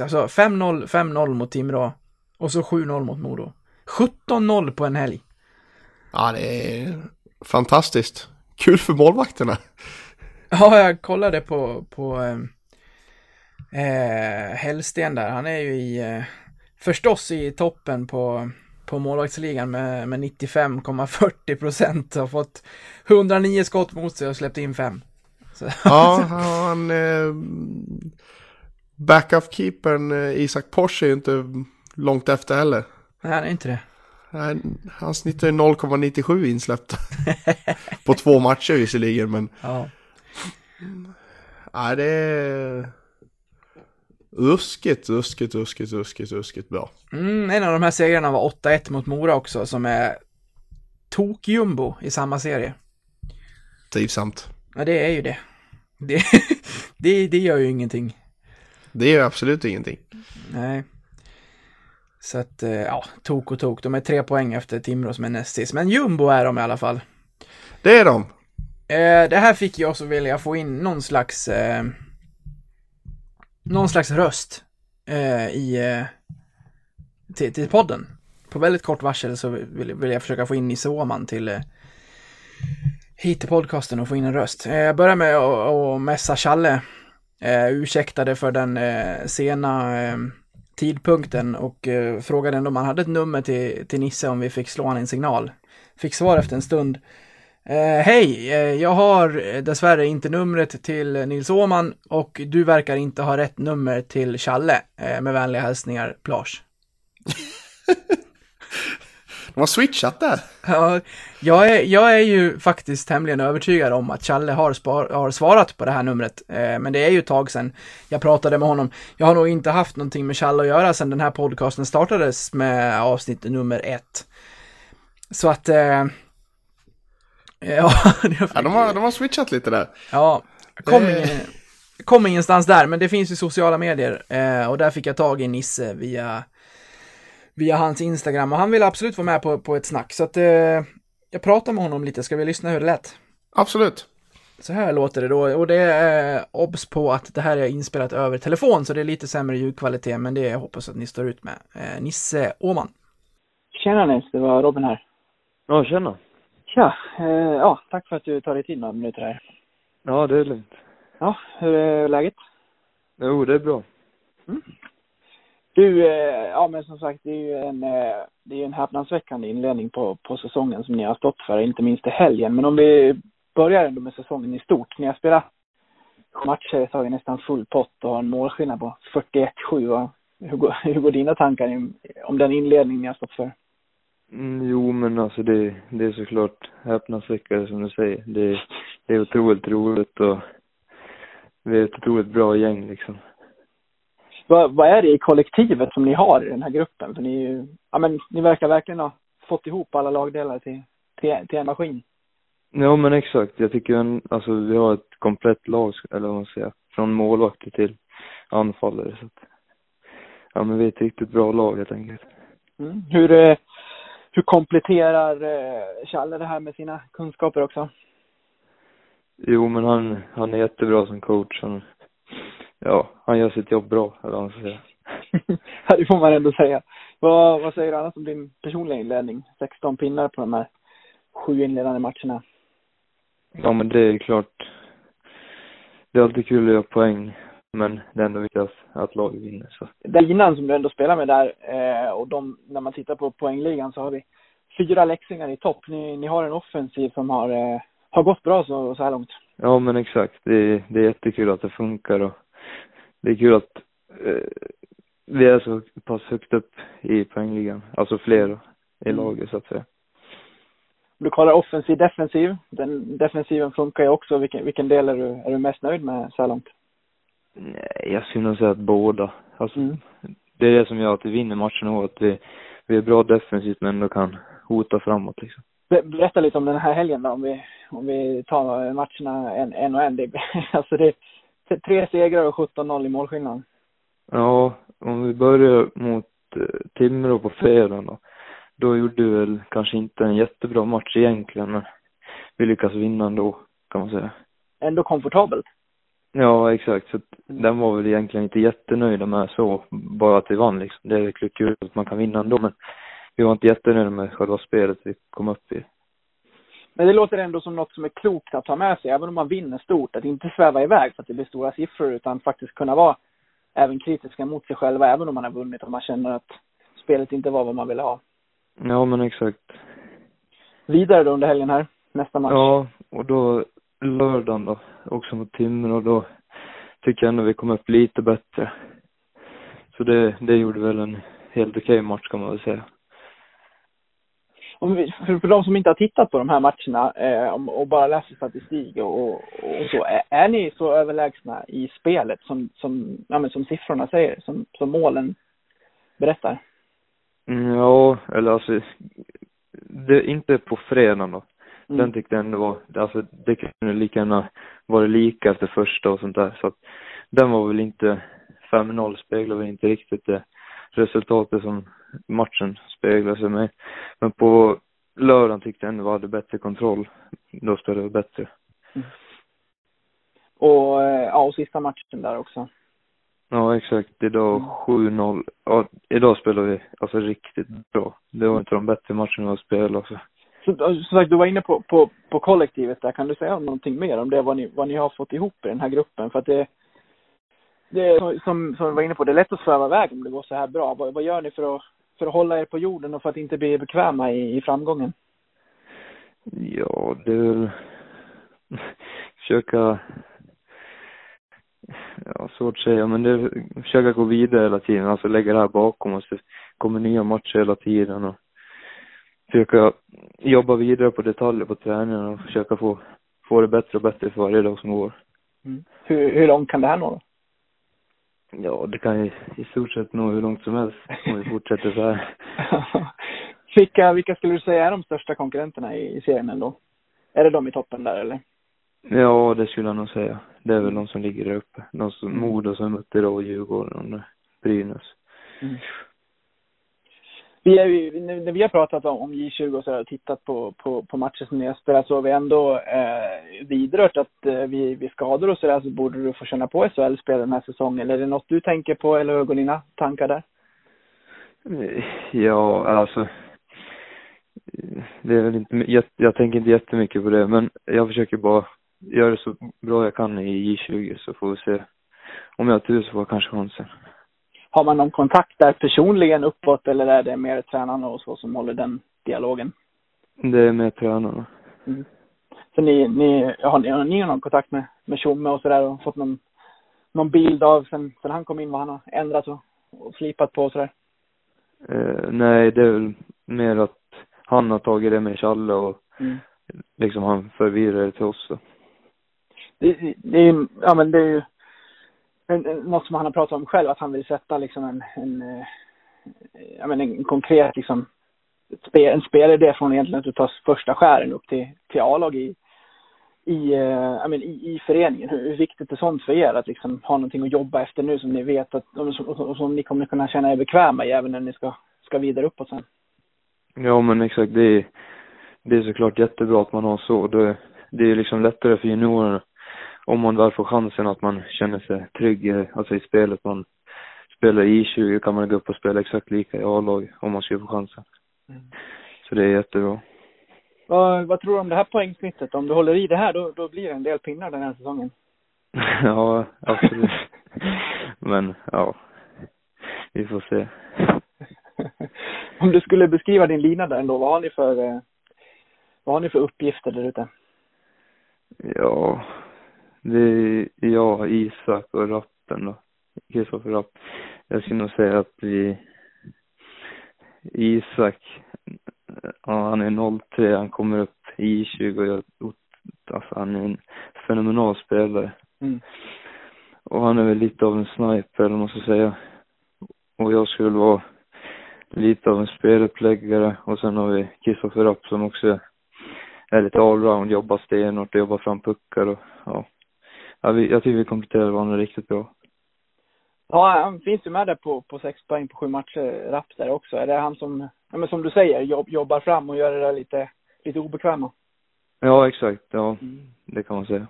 alltså 5-0, 5-0 mot Timrå och så 7-0 mot Modo. 17-0 på en helg. Ja, det är fantastiskt. Kul för målvakterna. Ja, jag kollade på, på eh, eh, Hellsten där. Han är ju i, eh, förstås i toppen på, på målvaktsligan med, med 95,40 procent. Har fått 109 skott mot sig och släppt in fem. Så, Ja, han... Eh, backup-keepern eh, Isak Porsche är ju inte långt efter heller. nej, han är inte det. Han, han snittar ju 0,97 insläppta. på två matcher visserligen, men Ja. nej, det är ruskigt, ruskigt, ruskigt, ruskigt, ruskigt bra. Mm, en av de här segrarna var 8-1 mot Mora också, som är tokjumbo i samma serie. Trivsamt. Ja, det är ju det. Det, det, det gör ju ingenting. Det är ju absolut ingenting. Nej. Så att, eh, ja, tok och tok. De är tre poäng efter Timrå som är näst sist. Men jumbo är de i alla fall. Det är de. Eh, det här fick jag så vilja få in någon slags, eh, någon slags röst eh, i, eh, till, till podden. På väldigt kort varsel så vill, vill jag försöka få in Nisse Åhman till hit till podcasten och få in en röst. Jag börjar med att messa Challe. Eh, ursäktade för den sena tidpunkten och eh, frågade ändå om han hade ett nummer till, till Nisse om vi fick slå han en signal. Fick svar efter en stund. Eh, Hej, eh, jag har dessvärre inte numret till Nils Åman och du verkar inte ha rätt nummer till Challe. Eh, med vänliga hälsningar, Plage. De har switchat där. Ja, jag, är, jag är ju faktiskt tämligen övertygad om att Challe har, spar, har svarat på det här numret. Eh, men det är ju ett tag sedan jag pratade med honom. Jag har nog inte haft någonting med Challe att göra sedan den här podcasten startades med avsnitt nummer ett. Så att... Eh, ja, Ja, de, har, de har switchat lite där. Ja, kom, ingen, kom ingenstans där, men det finns ju sociala medier eh, och där fick jag tag i Nisse via, via hans Instagram och han ville absolut vara med på, på ett snack. Så att eh, jag pratade med honom lite, ska vi lyssna hur det lät? Absolut. Så här låter det då och det är eh, obs på att det här är inspelat över telefon så det är lite sämre ljudkvalitet men det jag hoppas att ni står ut med. Eh, Nisse Åman. Tjena Nils, det var Robin här. Ja, tjena. Tja, eh, ja, tack för att du tar dig tid några minuter här. Ja, det är lugnt. Ja, hur är läget? Jo, det är bra. Du, eh, ja men som sagt, det är ju en, eh, det är en häpnadsväckande inledning på, på säsongen som ni har stått för, inte minst i helgen. Men om vi börjar ändå med säsongen i stort. Ni har spelat sju matcher, tagit nästan full pott och har en målskillnad på 41-7. Hur går, hur går dina tankar om den inledning ni har stått för? Mm, jo, men alltså det, det är såklart häpnadsväckande som du säger. Det, det är otroligt roligt och vi är ett otroligt bra gäng liksom. Vad, vad är det i kollektivet som ni har i den här gruppen? För ni, ju- ja, men, ni verkar verkligen ha fått ihop alla lagdelar till, till, till en maskin. Ja, men exakt. Jag tycker en, alltså vi har ett komplett lag, eller vad man säger, från målvakter till anfallare så att, ja men vi är ett riktigt bra lag helt enkelt. Mm. Hur, eh, hur kompletterar eh, Challe det här med sina kunskaper också? Jo, men han, han är jättebra som coach. Han, ja, han gör sitt jobb bra, eller vad man ska säga. Ja, det får man ändå säga. Vad, vad säger du annars om din personliga inledning? 16 pinnar på de här sju inledande matcherna. Ja, men det är klart. Det är alltid kul att göra poäng, men det är ändå viktigast att laget vinner. Så. Där innan som du ändå spelar med där eh, och de, när man tittar på poängligan så har vi fyra leksingar i topp. Ni, ni har en offensiv som har, eh, har gått bra så, så här långt. Ja, men exakt. Det är, det är jättekul att det funkar och det är kul att eh, vi är så pass högt upp i poängligan. Alltså fler i Mm. laget så att säga. Du kollar offensiv, defensiv. Den defensiven funkar ju också. Vilken, vilken del är du, är du mest nöjd med så här långt? Nej, jag skulle nog säga att båda. Alltså, Mm. det är det som gör att vi vinner matchen och att vi, vi är bra defensivt men ändå kan hota framåt liksom. Be- Berätta lite om den här helgen då, om vi, om vi tar matcherna en, en och en. Det, alltså det tre segrar och 17-0 i målskillnad. Ja, om vi börjar mot eh, Timrå på fredagen då. Då gjorde vi väl kanske inte en jättebra match egentligen, men vi lyckas vinna ändå, kan man säga. Ändå komfortabelt. Ja, exakt. Så att den var väl egentligen inte jättenöjda med så, bara att vi vann liksom. Det är kul att man kan vinna ändå, men vi var inte jättenöjda med själva spelet vi kom upp i. Men det låter ändå som något som är klokt att ta med sig, även om man vinner stort. Att inte sväva iväg för att det blir stora siffror, utan faktiskt kunna vara även kritiska mot sig själva, även om man har vunnit och man känner att spelet inte var vad man ville ha. Ja, men exakt. Vidare då under helgen här, nästa match. Ja, och då lördagen då, också mot Timrå, då tycker jag ändå vi kom upp lite bättre. Så det, det gjorde väl en helt okej match kan man väl säga. För, för de som inte har tittat på de här matcherna eh, och bara läser statistik och, och, och så, är, är ni så överlägsna i spelet som, som, ja, som siffrorna säger, som, som målen berättar? Mm, Ja, eller alltså, det, inte på fredagen då. Mm. Den tyckte jag ändå var, alltså det kunde lika gärna varit lika efter första och sånt där. Så att den var väl inte, 5-0 speglar väl inte riktigt det resultatet som matchen speglar sig med. Men på lördagen tyckte jag ändå vi hade bättre kontroll. Då spelade vi bättre. Och, eh, ja, och sista matchen där också. Ja, exakt. Idag 7-0. Ja, idag spelar vi alltså riktigt bra. Det var inte de bättre matcherna har spelat. Alltså. Så, som sagt, du var inne på, på, på kollektivet där. Kan du säga någonting mer om det, vad ni, vad ni har fått ihop i den här gruppen? För att det, det som, som vi var inne på, det är lätt att sväva iväg om det går så här bra. Vad, vad gör ni för att, för att hålla er på jorden och för att inte bli bekväma i, i framgången? Ja, det är väl försöka ja, svårt att säga, men det är försöka gå vidare hela tiden, alltså lägga det här bakom oss. Det kommer nya matcher hela tiden och försöka jobba vidare på detaljer på träningen och försöka få, få det bättre och bättre för varje dag som går. Hur, hur långt kan det här nå då? Ja, det kan ju i stort sett nå hur långt som helst om vi fortsätter så här. vilka, vilka skulle du säga är de största konkurrenterna i, i serien ändå? Är det de i toppen där eller? Ja, det skulle jag nog säga. Det är väl de som ligger där uppe. De som, Modo som mötte idag, Djurgården och Brynäs. Vi är ju, när vi har pratat om, om J20 och så har tittat på, på, på matcher som ni har spelat så har vi ändå eh, vidrört att eh, vi, vi skador och sådär så borde du få känna på SHL-spel den här säsongen. Eller är det något du tänker på eller hur går dina tankar där? Ja, alltså. Det är väl inte, jag, jag tänker inte jättemycket på det, men jag försöker bara göra det så bra jag kan i J20 så får vi se. Om jag har tur så får jag kanske chansen. Har man någon kontakt där personligen uppåt eller är det mer tränarna och så som håller den dialogen? Det är med tränarna. Mm. Så ni, ni, har ni, har ni någon kontakt med, med Tjomme och sådär och fått någon, någon bild av sen, sen han kom in vad han har ändrat och, och slipat på och sådär? Eh, nej, det är väl mer att han har tagit det med Challe och Mm. liksom han för vidare till oss då. det, det ja men det är ju något som han har pratat om själv, att han vill sätta liksom en, en, eh, jag menar, en konkret liksom, en spelidé från egentligen att du tar första skären upp till, till A-lag i, i, eh, jag menar, i, i föreningen. Hur, hur viktigt är sånt för er att liksom ha någonting att jobba efter nu som ni vet att, och som, och som ni kommer kunna känna er bekväma i även när ni ska, ska vidare uppåt sen? Ja men exakt, det är, det är såklart jättebra att man har så. Det, det är liksom lättare för juniorerna om man väl får chansen att man känner sig trygg i- alltså i spelet. Man spelar i 20 kan man gå upp och spela exakt lika i A-lag om man skulle få chansen. Så det är jättebra. Vad, vad tror du om det här poängsnittet? Om du håller i det här då, då blir det en del pinnar den här säsongen. ja, absolut. Men ja, vi får se. Om du skulle beskriva din lina där ändå, vad har ni för, eh, vad har ni för uppgifter där ute? Ja, det är jag, Isak och Rappen då. Kristoffer Rapp. Jag skulle nog säga att vi, Isak, ja, han är 03, han kommer upp i 20 och jag, alltså han är en fenomenal spelare. Mm. Och han är väl lite av en sniper, eller ska säga. Och jag skulle vara lite av en speluppläggare. Och sen har vi Kristoffer Rapp som också är lite allround, jobbar stenhårt och jobbar fram puckar och ja. Ja vi, jag tycker vi kompletterar varandra riktigt bra. Ja, han finns ju med där på, på sex poäng på sju matcher, Rapp där också. Är det han som, ja, men som du säger, jobb, jobbar fram och gör det där lite, lite obekväma? Ja, exakt. Ja, det kan man säga.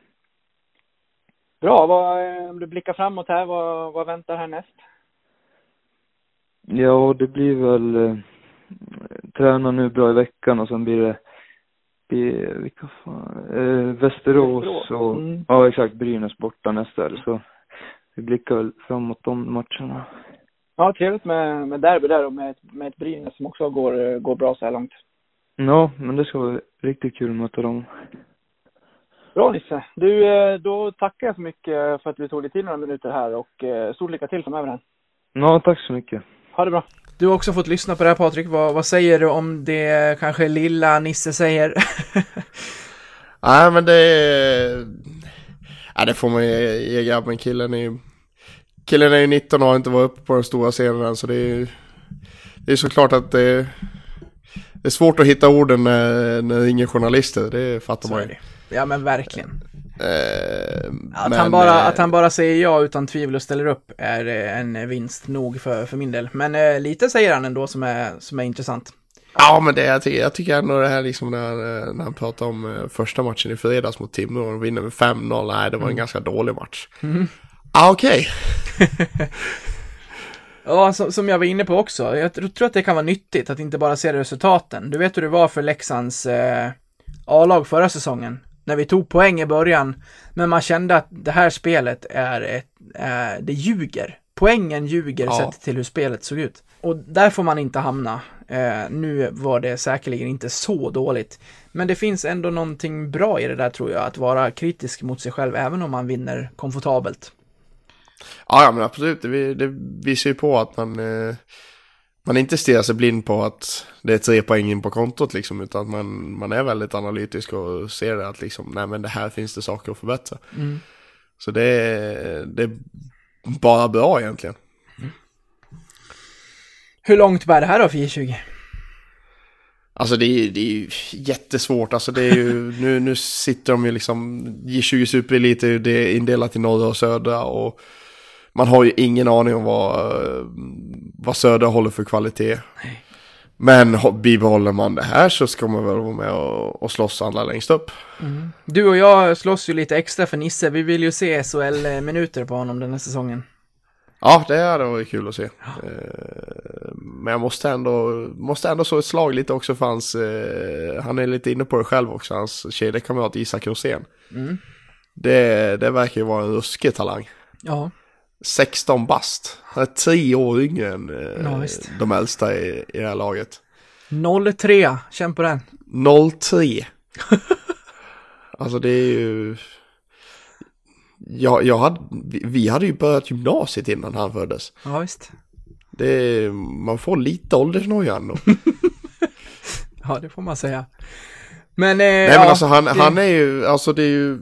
Bra, vad, eh, om du blickar framåt här, vad, vad väntar härnäst? Ja, det blir väl eh, träna nu bra i veckan och sen blir det blir, vilka fan, eh, Västerås, Västerås, och, mm. ja exakt, Brynäs borta nästa så vi blickar väl framåt de matcherna. Ja, trevligt med, med derby där och med, ett- med ett Brynäs som också går, går bra så här långt. Ja, men det ska vara riktigt kul att möta dem. Bra Nisse. Du, eh, då tackar jag så mycket för att du tog dig tid några minuter här och eh, stort lycka till framöver här. Ja, tack så mycket. Ha det bra. Du har också fått lyssna på det här Patrik. Vad, vad säger du om det kanske lilla Nisse säger? Nej men det. Ja det får man ge, ge grabben. Killen är ju... Killen är ju 19 och har inte varit uppe på den stora scenen än så det är ju... Det är såklart att det... Det är svårt att hitta orden när, när det är ingen journalister, det fattar Så man ju. Ja men verkligen. Eh, Att, men, han bara, eh, att han bara säger ja utan tvivel och ställer upp är eh, en vinst nog för, för min del. Men eh, lite säger han ändå som är, som är intressant. Ja men det, jag, tycker, jag tycker ändå det här liksom när, eh, när han pratar om eh, första matchen i fredags mot Timrå och de vinner med 5-0. Nej det var en ganska dålig match. Ah, okej. Ja, som, som jag var inne på också. Jag tr- tror att det kan vara nyttigt att inte bara se resultaten. Du vet hur det var för Leksands A-lag förra säsongen. När vi tog poäng i början, men man kände att det här spelet är ett, eh, det ljuger. Poängen ljuger Ja. sett till hur spelet såg ut. Och där får man inte hamna. Eh, nu var det säkerligen inte så dåligt. Men det finns ändå någonting bra i det där tror jag, att vara kritisk mot sig själv även om man vinner komfortabelt. Ja, ja men absolut, det, det visar ju på att man, eh, man inte stirrar sig blind på att det är tre poäng in på kontot liksom, utan man, man är väldigt analytisk och ser att liksom, nej men det här finns det saker att förbättra. Så det, är- det är bara bra egentligen. Hur långt bär det här då för J20? Alltså det är, det är ju jättesvårt, alltså det är ju, nu, nu sitter de ju liksom, J20 Superelit är ju det är indelat i norra och södra och man har ju ingen aning om vad, vad södra håller för kvalitet. Men ho- bibehåller man det här så ska man väl vara med och, och slåss allra längst upp. Du och jag slåss ju lite extra för Nisse. Vi vill ju se SHL-minuter på honom den här säsongen. Ja, det hade varit kul att se. Eh, Men jag måste ändå, måste ändå så ett slag lite också för hans, eh, han är lite inne på det själv också, hans kedjekamrat Isak Rosén. Det, det verkar ju vara en ruskig talang. Ja. 16 bast. Han är tre år yngre än eh, Ja, de äldsta i, i det här laget. 0-3, känn på den. 03. alltså det är ju... Jag, jag hade, vi- hade ju börjat gymnasiet innan han föddes. Ja, visst. Det är, man får lite åldersnoja ändå. Ja, det får man säga. Men, eh, Nej ja, men alltså han, det- han är ju, alltså det är ju...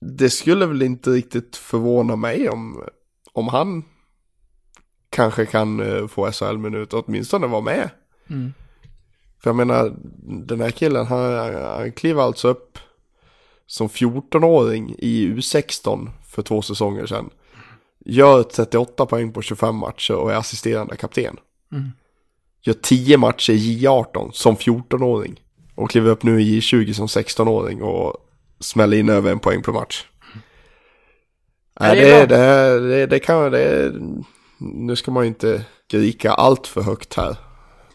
Det skulle väl inte riktigt förvåna mig om, om han kanske kan eh, få SHL-minut, åtminstone vara med. Mm. För jag menar, den här killen, han, han kliver alltså upp som 14-åring i U16 för två säsonger sedan. Gör 38 poäng på 25 matcher och är assisterande kapten. Mm. Gör 10 matcher i J18 som 14-åring. Och kliver upp nu i J20 som 16-åring och smäller in över en poäng per match. Nej, det är det, det, det, det kan det, Nu ska man ju inte skrika allt för högt här.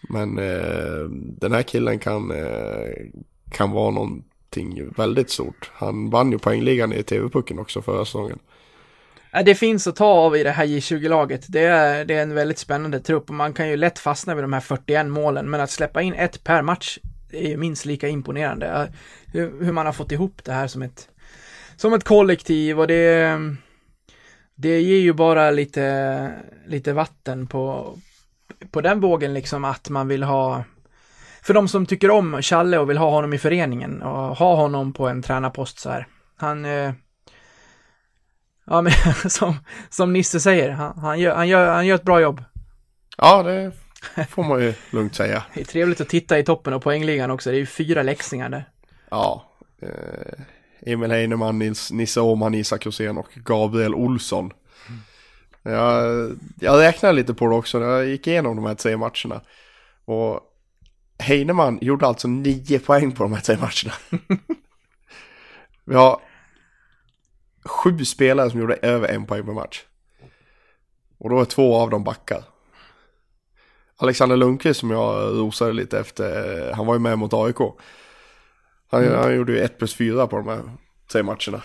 Men eh, den här killen kan, eh, kan vara någonting väldigt stort. Han vann ju poängligan i TV-pucken också förra säsongen. Det finns att ta av i det här J20-laget. Det är, det är en väldigt spännande trupp och man kan ju lätt fastna vid de här 41 målen, men att släppa in ett per match är ju minst lika imponerande. Hur, hur man har fått ihop det här som ett, som ett kollektiv och det, det ger ju bara lite, lite vatten på, på den vågen liksom att man vill ha för de som tycker om Challe och vill ha honom i föreningen och ha honom på en tränarpost så här. Han, eh, Ja, men som, som Nisse säger, han, han, gör, han, gör, han gör ett bra jobb. Ja, det får man ju lugnt säga. Det är trevligt att titta i toppen och poängligan också. Det är ju fyra läxingar där. Ja. Eh, Emil Heinemann, Nils, Nisse Åhman, Isak Rosén och Gabriel Olsson. Jag, jag räknade lite på det också när jag gick igenom de här tre matcherna. Och Heinemann gjorde alltså nio poäng på de här tre matcherna. Vi har sju spelare som gjorde över en poäng per match. Och då är två av dem backar. Alexander Lundqvist som jag rosade lite efter, han var ju med mot AIK. Han, han gjorde ju 1 plus 4 på de här tre matcherna.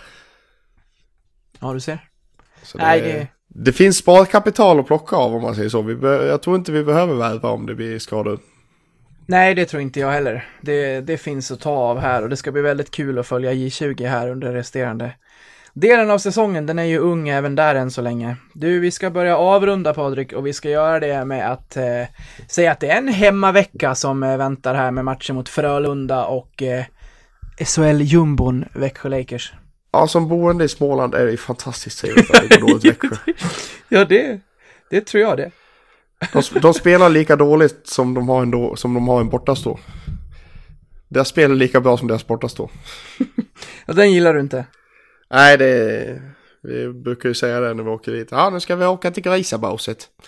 Ja, du ser. Så Nej, det, det- det finns sparkapital att plocka av om man säger så. Vi jag tror inte vi behöver värva om det blir skador. Nej, det tror inte jag heller. Det, det finns att ta av här och det ska bli väldigt kul att följa J20 här under resterande Delen av säsongen, den är ju ung även där än så länge. Du, vi ska börja avrunda Patrik och vi ska göra det med att eh, säga att det är en hemmavecka som eh, väntar här med matcher mot Frölunda och eh, SHL-jumbon Växjö Lakers. Ja, som boende i Småland är det ju fantastiskt trevligt att det går dåligt Växjö. Ja, det, det tror jag det. De, de spelar lika dåligt som de har en, då, som de har en bortastå. Deras spel är lika bra som deras bortastå. Ja, den gillar du inte. Nej, det... Vi brukar ju säga det när vi åker dit. Ja, nu ska vi åka till Grisabaset.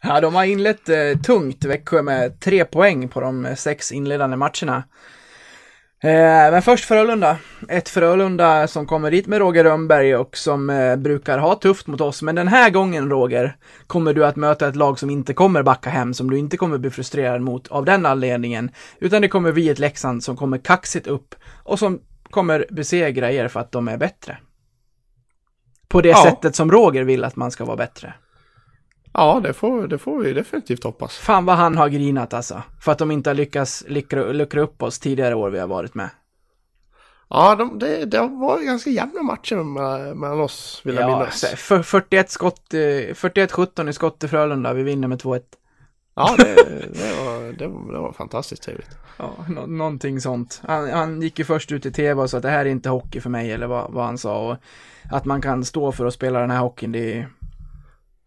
Ja, de har inlett eh, tungt Växjö med tre poäng på de eh, sex inledande matcherna. Eh, men först Frölunda. Ett Frölunda som kommer dit med Roger Rönnberg och som eh, brukar ha tufft mot oss. Men den här gången, Roger, kommer du att möta ett lag som inte kommer backa hem, som du inte kommer bli frustrerad mot av den anledningen. Utan det kommer bli ett Leksand som kommer kaxigt upp och som kommer besegra er för att de är bättre. På det Ja. sättet som Roger vill att man ska vara bättre. Ja, det får, det får vi definitivt hoppas. Fan vad han har grinat alltså. För att de inte har lyckats luckra, luckra upp oss tidigare år vi har varit med. Ja, de, det, det varit ganska jämna matcher med- mellan oss, vill jag Ja, minnas. så- för- 41 skott, eh, 41-17 i skott till Frölunda. Vi vinner med 2-1. Ja, det, det, var, det, var, det var fantastiskt trevligt. Ja, nå- någonting sånt. Han, han gick ju först ut i tv och sa att det här är inte hockey för mig, eller vad, vad han sa. Och att man kan stå för att spela den här hockeyn, det är...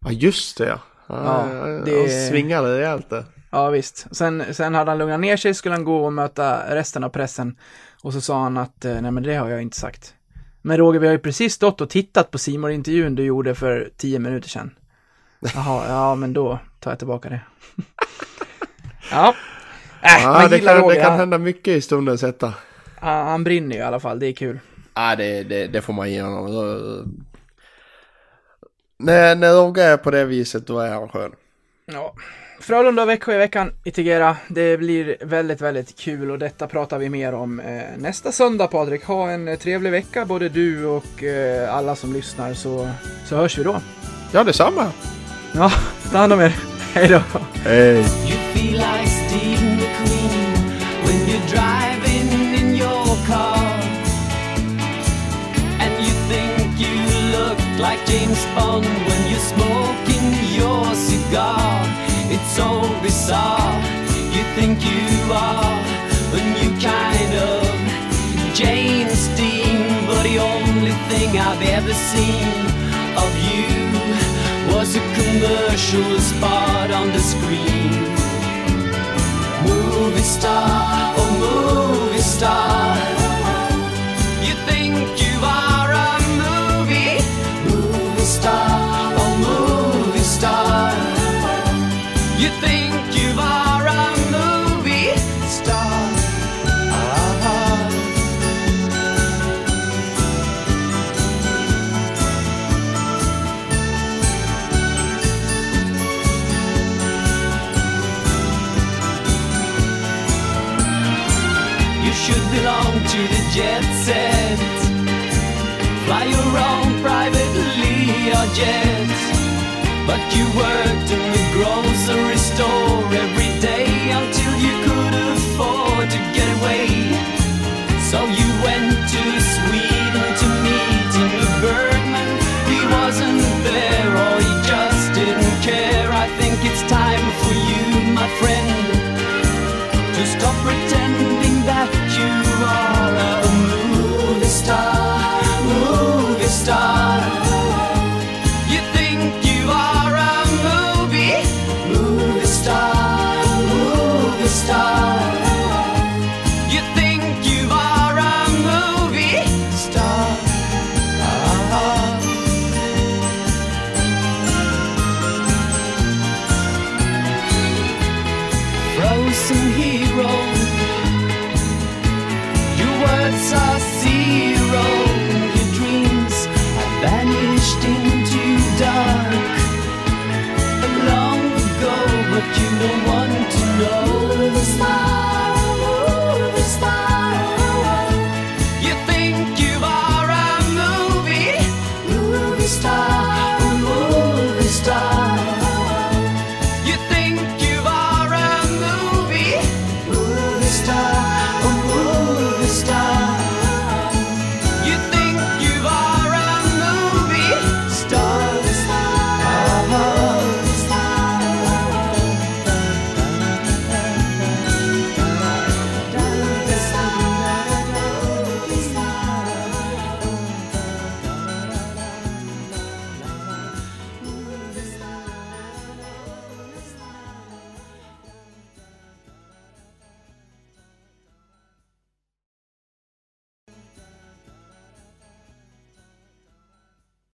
Ja, just det ja. Ja, det- Han svingade rejält där. Ja, visst. Sen, sen hade han lugnat ner sig, skulle han gå och möta resten av pressen. Och så sa han att, eh, nej men det har jag inte sagt. Men Roger, vi har ju precis stått och tittat på simor intervjun du gjorde för tio minuter sedan. Jaha, ja men då tar jag tillbaka det. ja. Äh, Ja, det, kan, Roger. det kan hända mycket i stundens hetta. han, han brinner ju i alla fall, det är kul. Ja, det, det, det får man ge honom. Så- När, när Roger är på det viset, då är han skön. Ja. Frölunda och Växjö i veckan i Tegera. Det blir väldigt, väldigt kul och detta pratar vi mer om eh, nästa söndag Patrik. Ha en eh, trevlig vecka både du och eh, alla som lyssnar så, så hörs vi då. Ja, detsamma. Ja, ta hand om er. Hej då. Hej. You feel like Steve when you're driving in your car. And you think you look like James Bond when you're smoking your cigar. It's so bizarre. You think you are a new kind of James Dean, but the only thing I've ever seen of you was a commercial spot on the screen. Movie star, oh movie star. You think you are a movie, movie star, oh movie star. You think belong to the jet set. Fly your